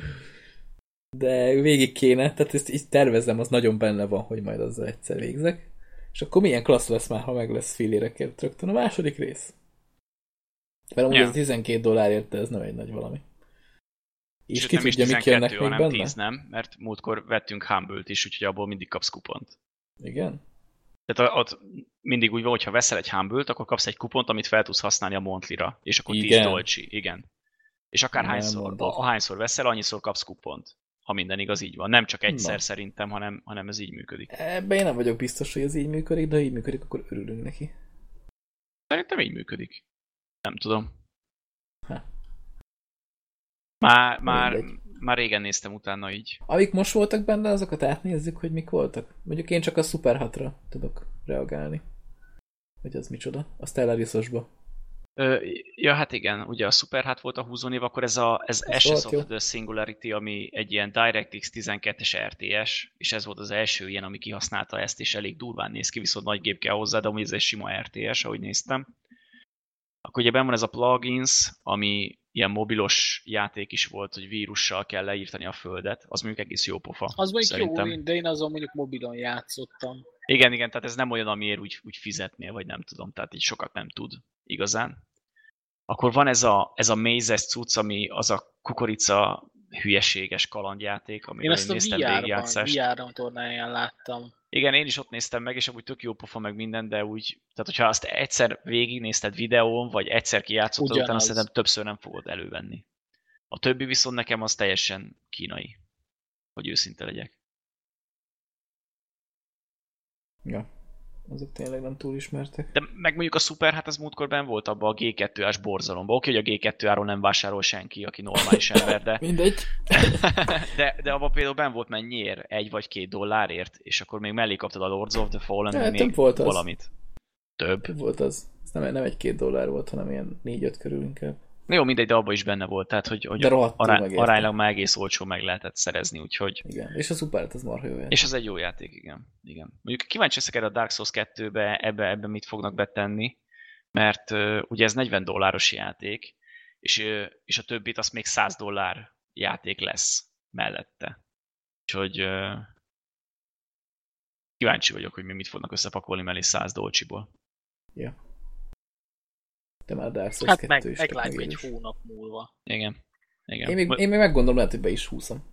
De végig kéne, tehát ezt így tervezem, az nagyon benne van, hogy majd azzal egyszer végzek. És akkor milyen klassz lesz már, ha meg lesz fillérekért rögtön a második rész? Mert amúgy Ja. ez 12 dollárért, de ez nem egy nagy valami. És Sőt, ki nem is tudja, mik 12, jönnek még hanem benne? 10 nem, mert múltkor vettünk Humble-t is, úgyhogy abból mindig kapsz kupont. Igen? Tehát ott mindig úgy van, hogy ha veszel egy Humble-t, akkor kapsz egy kupont, amit fel tudsz használni a Monthly-ra, és akkor 10 Igen. dolcsi, igen. És akár Nem hányszor, mondod. ahányszor veszel, annyiszor kapsz kupont. Ha minden igaz, így van. Nem csak egyszer Na. szerintem, hanem, hanem ez így működik. Ebben én nem vagyok biztos, hogy ez így működik, de ha így működik, akkor örülünk neki. Szerintem így működik. Nem tudom. Már, már, Mindegy. már régen néztem utána így. Amik most voltak benne, azokat átnézzük, hogy mik voltak. Mondjuk én csak a Super 6-ra tudok reagálni. Hogy az micsoda. A Stellarisosba. Ö, ja, hát igen, ugye a Super hát volt a húzónév, akkor ez a ez Ez Ashes of jó. the Singularity, ami egy ilyen DirectX 12-es RTS, és ez volt az első ilyen, ami kihasználta ezt, és elég durván néz ki, viszont nagy gép kell hozzá, de amúgy ez egy sima RTS, ahogy néztem. Akkor ugye benn van ez a plugins, ami ilyen mobilos játék is volt, hogy vírussal kell leírtani a földet, az mondjuk egész jó pofa. Az mondjuk szerintem. jó, de én azon mondjuk mobilon játszottam. Igen, igen, tehát ez nem olyan, amiért úgy, úgy fizetnél, vagy nem tudom, tehát így sokat nem tud igazán. Akkor van ez a, ez a Mazes cucc, ami az a kukorica hülyeséges kalandjáték, Én amiről ezt én a néztem VR-ban, végigjátszást. VR tornáján láttam. Igen, én is ott néztem meg, és amúgy tök jó pofa meg minden, de úgy, tehát hogyha azt egyszer végignézted videón, vagy egyszer kijátszottad, utána Ugyanaz. szerintem többször nem fogod elővenni. A többi viszont nekem az teljesen kínai, hogy őszinte legyek. Ja. Azok tényleg nem túl ismertek. De meg mondjuk a Super, hát az múltkor benn volt abban a G2-ás borzalomban. Oké, hogy a G2-áról nem vásárol senki, aki normális ember, de, Mindegy. de, de abban például benn volt mennyiért? Egy vagy két dollárért, és akkor még mellé kaptad a Lords of the Fallen, több még volt az. valamit. Több. Több volt az. Ez nem, nem egy-két dollár volt, hanem ilyen négy-öt körül inkább. Jó, mindegy, de abban is benne volt, tehát hogy, hogy De rohadtul ará, megérte. aránylag már egész olcsó meg lehetett szerezni, úgyhogy Igen. És a Super az marha jó játék. És ez egy jó játék, igen. igen. Mondjuk kíváncsi leszek erre a Dark Souls 2-be, ebbe, ebbe mit fognak betenni, mert uh, ugye ez 40 dolláros játék, és, uh, és a többit az még 100 dollár játék lesz mellette. Úgyhogy uh, kíváncsi vagyok, hogy mi mit fognak összepakolni mellé 100 dolcsiból. Ja. De már Dark Souls Hát 2 meg, is meglátjuk egy hónap múlva. Igen. igen. Én még, én még meggondolom, lehet, hogy be is húzom.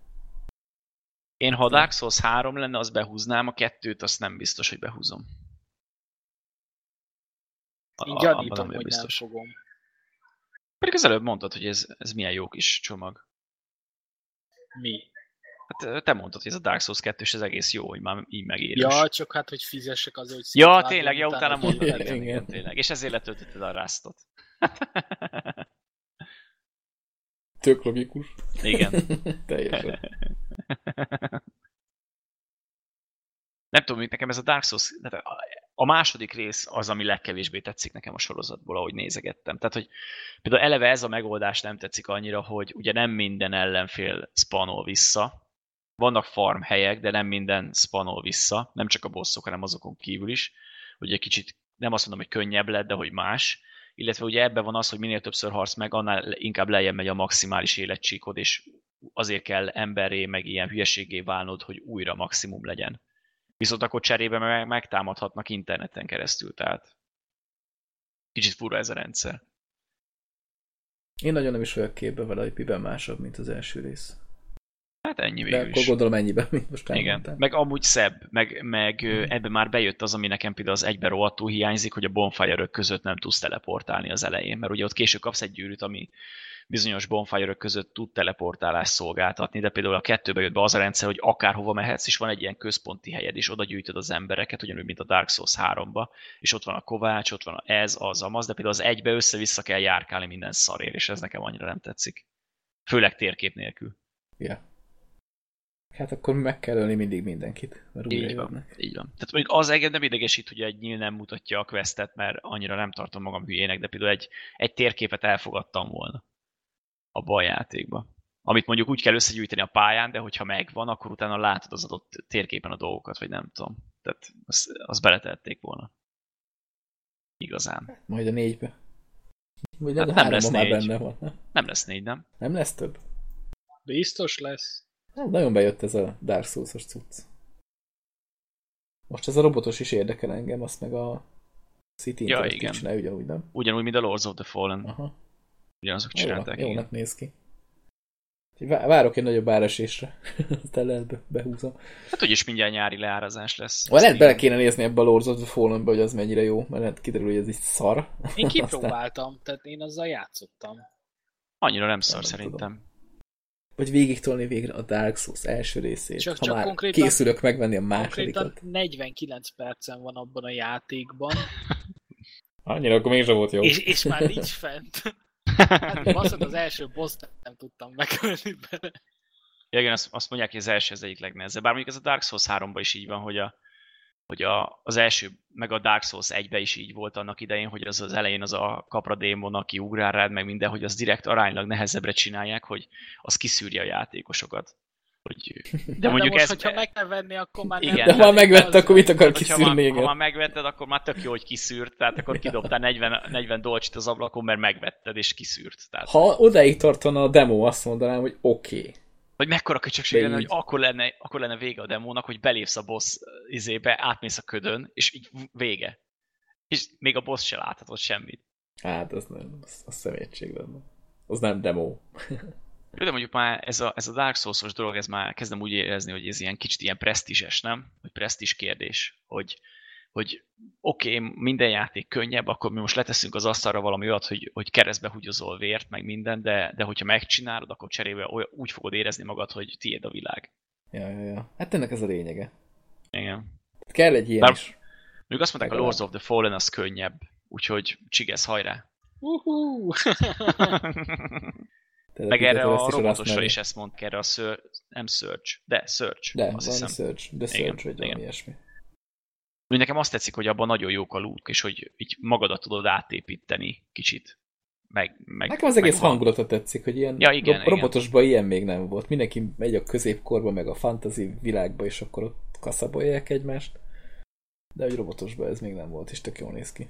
én ha a Dark Souls 3 lenne, az behúznám, a kettőt azt nem biztos, hogy behúzom. A- abban gyanítom, hogy nem fogom. Pedig az előbb mondtad, hogy ez, ez milyen jó kis csomag. Mi? Hát te mondtad, hogy ez a Dark Souls 2 és ez egész jó, hogy már így megérős. Ja, csak hát, hogy fizessek azért, hogy ja tényleg, ja, utána mondtad. Igen, Igen, igen, tényleg. És ezért letöltötted a Rastot. Tök logikus. igen. Teljesen. Nem tudom, mit nekem ez a Dark Souls, a második rész az, ami legkevésbé tetszik nekem a sorozatból, ahogy nézegettem. Tehát, hogy például eleve ez a megoldás nem tetszik annyira, hogy ugye nem minden ellenfél spanol vissza. Vannak farm helyek, de nem minden spanol vissza, nem csak a bosszok, hanem azokon kívül is. Ugye kicsit nem azt mondom, hogy könnyebb lett, de hogy más. Illetve ugye ebben van az, hogy minél többször harc meg, annál inkább lejjebb megy a maximális életcsíkod, és azért kell emberré, meg ilyen hülyeségé válnod, hogy újra maximum legyen. Viszont akkor cserébe meg megtámadhatnak interneten keresztül, tehát kicsit fura ez a rendszer. Én nagyon nem is vagyok képbe vele, hogy miben másabb, mint az első rész. Hát ennyi De végül akkor is. gondolom ennyiben, mint most Igen, elmondtál. meg amúgy szebb, meg, meg Mhm. mm. ebben már bejött az, ami nekem például az egyben rohadtul hiányzik, hogy a bonfire között nem tudsz teleportálni az elején, mert ugye ott később kapsz egy gyűrűt, ami bizonyos bonfire között tud teleportálást szolgáltatni, de például a kettőbe jött be az a rendszer, hogy akárhova mehetsz, és van egy ilyen központi helyed, és oda gyűjtöd az embereket, ugyanúgy, mint a Dark Souls 3-ba, és ott van a Kovács, ott van ez, az, amaz, de például az egybe össze-vissza kell járkálni minden szarér, és ez nekem annyira nem tetszik. Főleg térkép nélkül. Ja. Hát akkor meg kell ölni mindig mindenkit, mert újra Így van, jönnek. így van. Tehát mondjuk az engem nem idegesít, hogy egy nyíl nem mutatja a questet, mert annyira nem tartom magam hülyének, de például egy, egy térképet elfogadtam volna a játékba. Amit mondjuk úgy kell összegyűjteni a pályán, de hogyha megvan, akkor utána látod az adott térképen a dolgokat, vagy nem tudom. Tehát azt, azt beletették volna. Igazán. Majd a négybe. Vagy Hát nem lesz már négy. benne van. nem? Nem lesz négy, nem? Nem lesz több? Biztos lesz. Hát nagyon bejött ez a Dark Souls-os cucc. Most ez a robotos is érdekel engem, azt meg a City Ja, igen. csinálja ugyanúgy, nem? Ugyanúgy, mint a Lords of the Fallen. Aha. Ugyanazok csinálták. igen. jónak néz ki. Várok egy nagyobb áresésre. Aztán lehet be, behúzom. Hát úgyis mindjárt nyári leárazás lesz. Vagy lehet bele kéne nézni ebbe a Lords of the fallen hogy az mennyire jó, mert lehet kiderül, hogy ez így szar. Én Aztán- kipróbáltam, tehát én azzal játszottam. Annyira nem szar Nem szerintem. Vagy végig tolni végre a Dark Souls első részét. Csak- ha csak már konkrétan- készülök megvenni a másodikat. Konkrétan 49 percen van abban a játékban, Annyira akkor mégsem volt jó. és, és már nincs fent. Hát baszod, az első boss nem tudtam megölni bele. Ja, igen, azt, azt mondják, hogy az első az egyik legnehezebb. Bár mondjuk ez a Dark Souls 3-ban is így van, hogy, a, hogy a, az első, meg a Dark Souls 1-ben is így volt annak idején, hogy az az elején az a kapra démon, aki ugrál rád, meg minden, hogy az direkt aránylag nehezebbre csinálják, hogy az kiszűrje a játékosokat. Hogy, de, De, mondjuk most, ez, hogyha meg kell venni, akkor már Igen. nem. De ha már megvette, Az- akkor mit akar kiszűrni még? ha már megvetted, akkor már tök jó, hogy kiszűrt, tehát akkor kidobtál 40, 40 dolcsit az ablakon, mert megvetted és kiszűrt. Tehát, Ha odáig tartana a demo, azt mondanám, hogy oké. Okay. Vagy mekkora köcsökség lenne, hogy akkor lenne, akkor lenne vége a demónak, hogy belépsz a boss izébe, átmész a ködön, és így vége. És még a boss se láthatod semmit. Hát, az nem, az, az szemétség lenne. Az nem demo. De mondjuk már ez a, ez a Dark Souls-os dolog, ez már kezdem úgy érezni, hogy ez ilyen kicsit ilyen presztízses, nem? Hogy presztízs kérdés, hogy, hogy oké, okay, minden játék könnyebb, akkor mi most leteszünk az asztalra valami olyat, hogy, hogy keresztbe húgyozol vért, meg minden, de, de hogyha megcsinálod, akkor cserébe olyan, úgy fogod érezni magad, hogy tiéd a világ. Ja, ja, ja. Hát ennek ez a lényege. Igen. Kell egy ilyen Bár- is. Még azt mondták, a. Lords of the Fallen az könnyebb, úgyhogy csigesz, hajrá! Uhú. Meg erre a robotosra is ezt mondták, erre a ször, nem Search, de Search, De, azt valami hiszem. search, de Igen, search, vagy valami igen. ilyesmi. Úgy nekem azt tetszik, hogy abban nagyon jók a loot, és hogy így magadat tudod átépíteni kicsit. Meg, meg, Nekem az egész van. hangulata tetszik, hogy ilyen Ja, igen, ro- igen. robotosban ilyen még nem volt. Mindenki megy a középkorba, meg a fantasy világba, és akkor ott kaszabolják egymást. De hogy robotosban ez még nem volt, és tök jól néz ki.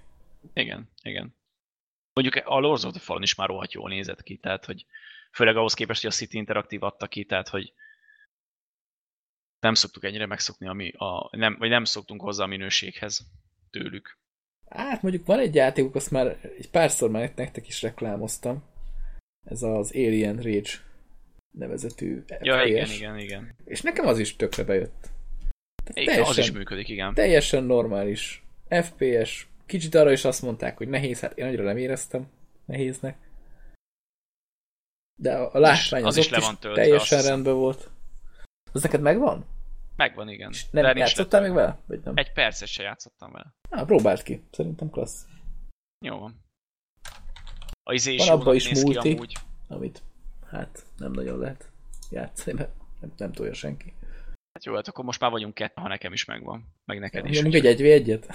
Igen, igen. Mondjuk a Lords of the Fallen is már rohadt jól nézett ki, tehát hogy főleg ahhoz képest, hogy a City Interactive adta ki, tehát hogy nem szoktuk ennyire megszokni, ami a, nem, vagy nem szoktunk hozzá a minőséghez tőlük. Hát mondjuk van egy játékuk, azt már egy párszor már nektek is reklámoztam. Ez az Alien Rage nevezetű Ja, FPS. igen, igen, igen. És nekem az is tökre bejött. igen az is működik, igen. teljesen normális FPS. Kicsit arra is azt mondták, hogy nehéz, hát én annyira nem éreztem nehéznek. De a, a látvány az az, is le is van töltve, teljesen rendben volt. Az neked megvan? Megvan, igen. És De nem nincs játszottál még vele? Vagy nem? Egy percet se játszottam vele. Ah, próbáld ki. Szerintem klassz. Jó van. A izé is Van abban is multi. amúgy. Amit hát nem nagyon lehet játszani, mert nem, nem tudja senki. Hát jó, hát akkor most már vagyunk kettő, ha nekem is megvan. Meg neked is. Nyomunk egy 1 egyet?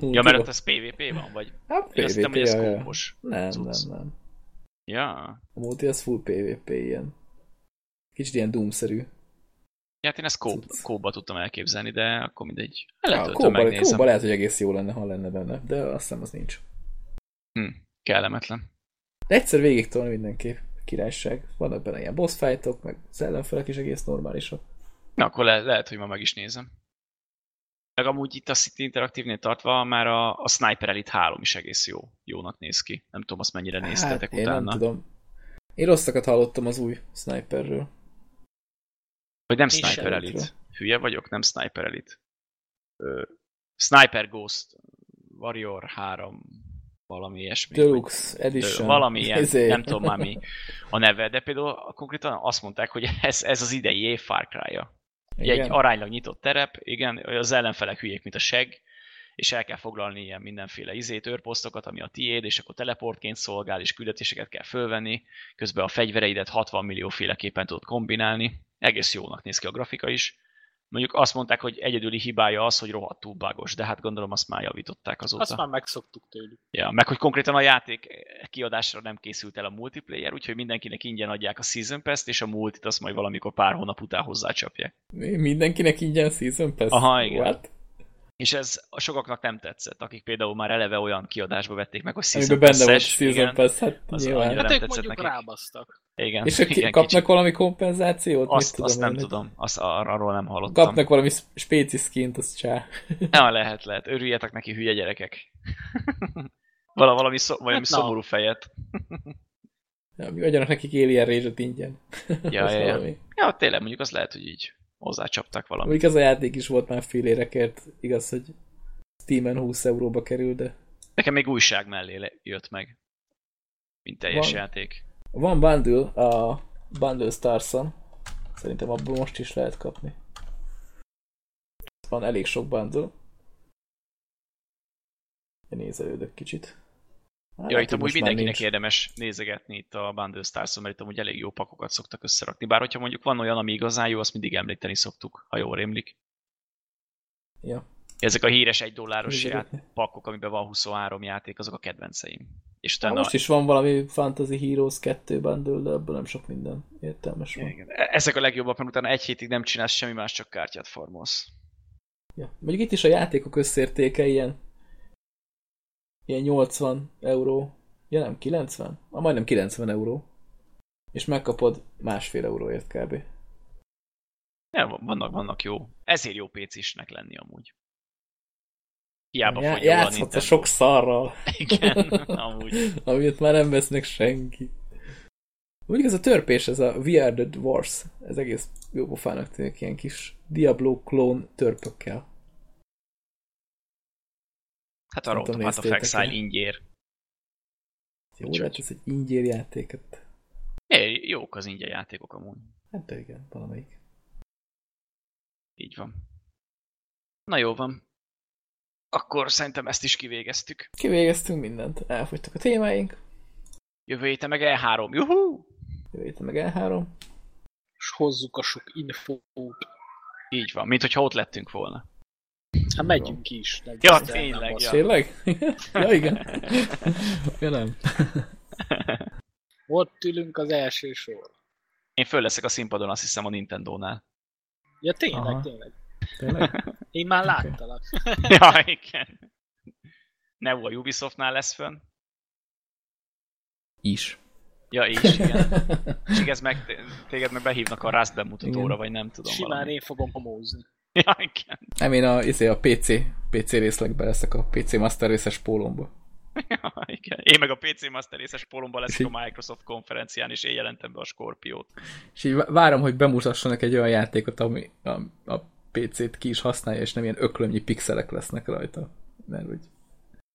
Ja, mert ott ez PvP van, vagy? Hát Én azt hittem, hogy ez PvP, ja, ja. kópos. Nem, cucc. nem, nem. Ja. A multi az full PvP ilyen. Kicsit ilyen Doom-szerű. Ja, hát én ezt kóba tudtam elképzelni, de akkor mindegy. Ja, Letöltöm, kóba, megnézem. kóba lehet, hogy egész jó lenne, ha lenne benne, de azt hiszem az nincs. Hm, kellemetlen. De egyszer végig tolni mindenképp. Királyság. Vannak benne ilyen boss fightok, meg az ellenfelek is egész normálisak. Na, akkor le, lehet, hogy ma meg is nézem. Meg amúgy itt a City Interactive-nél tartva már a, a Sniper Elite 3 is egész jó. Jónak néz ki. Nem tudom, azt mennyire néztetek Hát, én utána. nem tudom. Én rosszakat hallottam az új Sniperről. Vagy nem Sniper tudom. Elite. Hülye vagyok, nem Sniper Elite. Ö, Sniper Ghost Warrior 3 valami ilyesmi. Deluxe Edition. Valami ilyen, Izé. nem tudom már mi a neve, de például konkrétan azt mondták, hogy ez, ez az idei év Far. Ugye Igen. egy aránylag nyitott terep, igen, az ellenfelek hülyék, mint a seg, és el kell foglalni ilyen mindenféle izét, őrposztokat, ami a tiéd, és akkor teleportként szolgál, és küldetéseket kell fölvenni, közben a fegyvereidet 60 millió féleképpen tudod kombinálni. Egész jónak néz ki a grafika is. Mondjuk azt mondták, hogy egyedüli hibája az, hogy rohadtul bugos, de hát gondolom azt már javították azóta. Azt már megszoktuk tőlük. Ja, meg hogy konkrétan a játék kiadásra nem készült el a multiplayer, úgyhogy mindenkinek ingyen adják a Season Pass-t, és a multit azt majd valamikor pár hónap után hozzácsapják. Mi- Mindenkinek ingyen Season Pass? Aha, igen. What? És ez a sokaknak nem tetszett, akik például már eleve olyan kiadásba vették meg, hogy Amiben Season benne volt Season Pass, hát az nyilván. Hát nem ők mondjuk nekik. rábasztak. igen, És ők igen, kapnak kicsit. valami kompenzációt? Azt, Mit azt tudom nem én, tudom, azt ar- arról nem hallottam. Kapnak valami spéci skint, az csá. Ja, lehet, lehet. Örüljetek neki, hülye gyerekek. Vala, valami, szó, valami Hát na. szomorú fejet. Ja, adjanak nekik Alien Rage-et ingyen. Ja, ja, ja. Ja, tényleg, mondjuk az lehet, hogy így hozzácsapták valamit. Mondjuk ez a játék is volt már fél érekért, igaz, hogy Steam-en 20 euróba kerül, de Nekem még újság mellé jött meg. Mint teljes Van. játék. van bundle a Bundle Starson, szerintem abból most is lehet kapni. Van elég sok bundle. Én nézelődök kicsit. Hát, Ja, itt amúgy mindenkinek nincs. érdemes nézegetni itt a Bundle stars mert itt amúgy elég jó pakokat szoktak összerakni. Bár hogyha mondjuk van olyan, ami igazán jó, azt mindig említeni szoktuk, ha jól rémlik. Ja, Ezek a híres egy dolláros ját- pakok, amiben van 23 játék, azok a kedvenceim. És Na, utána... most is van valami Fantasy Heroes 2 bundle, de ebből nem sok minden értelmes van. Igen. E- Ezek a legjobbak, mert utána egy hétig nem csinálsz semmi más, csak kártyát farmolsz. Ja. Mondjuk itt is a játékok összértéke ilyen ilyen 80 euró. Ja nem, 90? Ah, majdnem 90 euró. És megkapod másfél euróért kb. Ja, vannak, vannak jó. Ezért jó PC-snek lenni amúgy. Hiába Já, a játszhatsz a sok szarral, Igen, amúgy. amit már nem vesznek senki. Mondjuk ez a törpés, ez a We Are The Wars, ez egész jó pofának tűnik, ilyen kis Diablo klón törpökkel. Hát a Nem tudom, Road of? Exile ingyér. Jó, de hát ez egy ingyér játéket. É, jók az ingyen játékok amúgy. Hát de igen, valamelyik. Így van. Na jó van. Akkor szerintem ezt is kivégeztük. Kivégeztünk mindent, elfogytak a témáink, Jövő héten meg E3. Juhú! jövő héten meg E3. És hozzuk a sok infót. Így van, mint hogyha ott lettünk volna. Hát megyünk ki is. Nem Ja, tényleg, ja. Tényleg? ja, igen. ja, nem. Ott ülünk az első sor. Én föl leszek a színpadon, azt hiszem a Nintendo-nál. Ja, tényleg, Aha. tényleg. Tényleg? Én már láttalak. ja, igen. Neo a Ubisoftnál lesz fönn. Is. Ja, és igen. És igaz, meg téged meg behívnak a Rust bemutatóra, Igen. vagy nem tudom Simán valami. én fogom homózni. Ja, igen. Nem, én a, izé, a PC, PC részlegbe leszek a PC Master részes pólomba. Ja, igen. Én meg a PC Master részes polomban leszek És a Microsoft konferencián, és én jelentem be a Scorpiót. És így várom, hogy bemutassanak egy olyan játékot, ami a, a PC-t ki is használja, és nem ilyen öklömnyi pixelek lesznek rajta. Mert úgy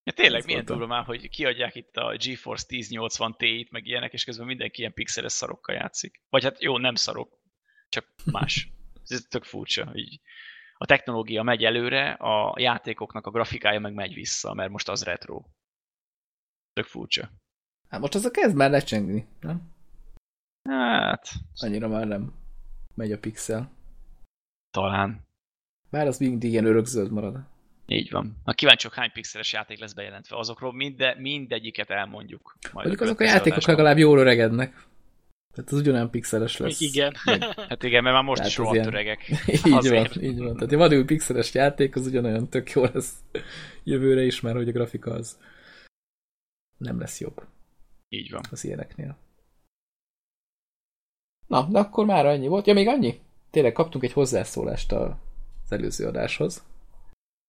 Ja, tényleg, Ez milyen durva már, hogy kiadják itt a GeForce 1080 Ti-t, meg ilyenek, és közben mindenki ilyen pixeles szarokkal játszik. Vagy hát jó, nem szarok, csak más. Ez tök furcsa. Így a technológia megy előre, a játékoknak a grafikája meg megy vissza, mert most az retro. Tök furcsa. Hát most az a kezd már lecsengni, nem? Hát, Annyira már nem megy a pixel. talán. Bár az mindig ilyen örökzöld marad. Így van. Na kíváncsiak, hány pixeles játék lesz bejelentve. Azokról minde, mindegyiket elmondjuk. Majd Mondjuk azok a játékok adásban. legalább jól öregednek. Tehát az ugyanolyan pixeles lesz. Igen. Meg- Hát igen, mert már most Tehát is rohadt ilyen- öregek. így Azért. van, így van. Tehát egy vadul pixeles játék, az ugyanolyan tök jó lesz jövőre is, már hogy a grafika az nem lesz jobb Így van. az ilyeneknél. Na, de akkor már annyi volt. Ja, még annyi? Tényleg kaptunk egy hozzászólást a- az előző adáshoz.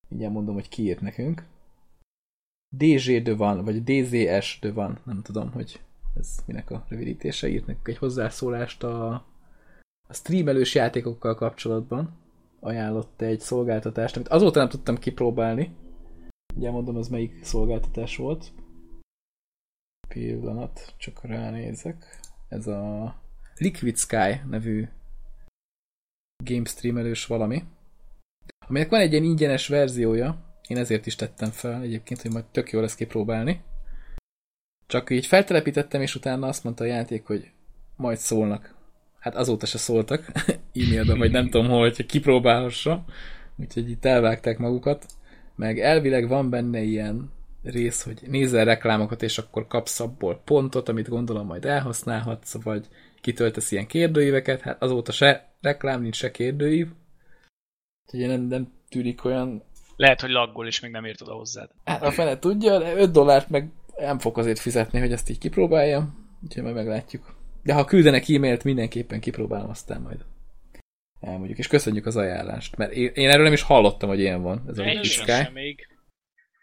Mindjárt mondom, hogy ki írt nekünk. DZ de van, vagy DZS de van, nem tudom, hogy ez minek a rövidítése. Írt nekünk egy hozzászólást a a streamelős játékokkal kapcsolatban ajánlott egy szolgáltatást, amit azóta nem tudtam kipróbálni. Ugye mondom, az melyik szolgáltatás volt. Pillanat, csak ránézek. Ez a Liquid Sky nevű game streamelős valami, aminek van egy ilyen ingyenes verziója, én ezért is tettem fel egyébként, hogy majd tök jó lesz kipróbálni. Csak így feltelepítettem, és utána azt mondta a játék, hogy majd szólnak. Hát azóta se szóltak e-mailben, vagy nem tudom hol, hogy kipróbálhassa. Úgyhogy itt elvágták magukat. Meg elvileg van benne ilyen rész, hogy nézel reklámokat, és akkor kapsz abból pontot, amit gondolom majd elhasználhatsz, vagy kitöltesz ilyen kérdőíveket. Hát azóta se reklám, nincs se kérdőív. Úgyhogy nem, nem tűnik olyan... Lehet, hogy laggol, és még nem ért oda hozzád. Hát a fele tudja, de 5 dollárt meg nem fog azért fizetni, hogy ezt így kipróbáljam. Úgyhogy majd meglátjuk. De ha küldenek e-mailt, mindenképpen kipróbálom aztán majd. Elmondjuk, és köszönjük az ajánlást, mert én, erről nem is hallottam, hogy ilyen van. Ez a Sky.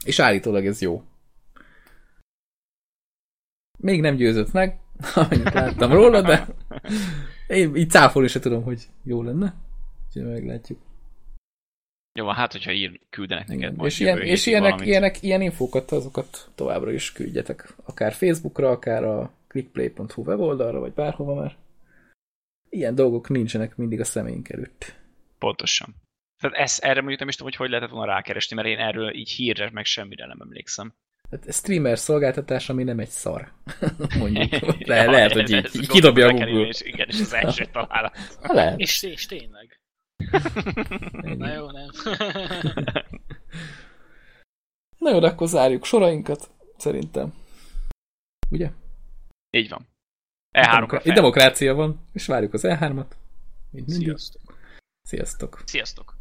És állítólag ez jó. Még nem győzött meg, amennyit láttam róla, de én így cáfolni se tudom, hogy jó lenne. Úgyhogy meglátjuk. Jó, van, hát hogyha ír, küldenek neked Igen. majd És, ilyen, és ilyenek, valamit. ilyenek, ilyen infókat, azokat továbbra is küldjetek. Akár Facebookra, akár a clickplay.hu weboldalra, vagy bárhova már. Ilyen dolgok nincsenek mindig a személyünk előtt. Pontosan. Tehát ez, erre mondjuk nem is tudom, hogy hogy lehetett volna rákeresni, mert én erről így hírre meg semmire nem emlékszem. Hát streamer szolgáltatás, ami nem egy szar. Mondjuk. Le, Ja, lehet, hogy így, így kidobja a Google. És igen, és az első találat. Ha, lehet. És, és tényleg. Na jó, nem. Na jó, de akkor zárjuk sorainkat, szerintem. Ugye? Így van. E3-ra Demokra- Itt fel. demokrácia van, és várjuk az E3-at. Mint mindig. Sziasztok. Sziasztok. Sziasztok.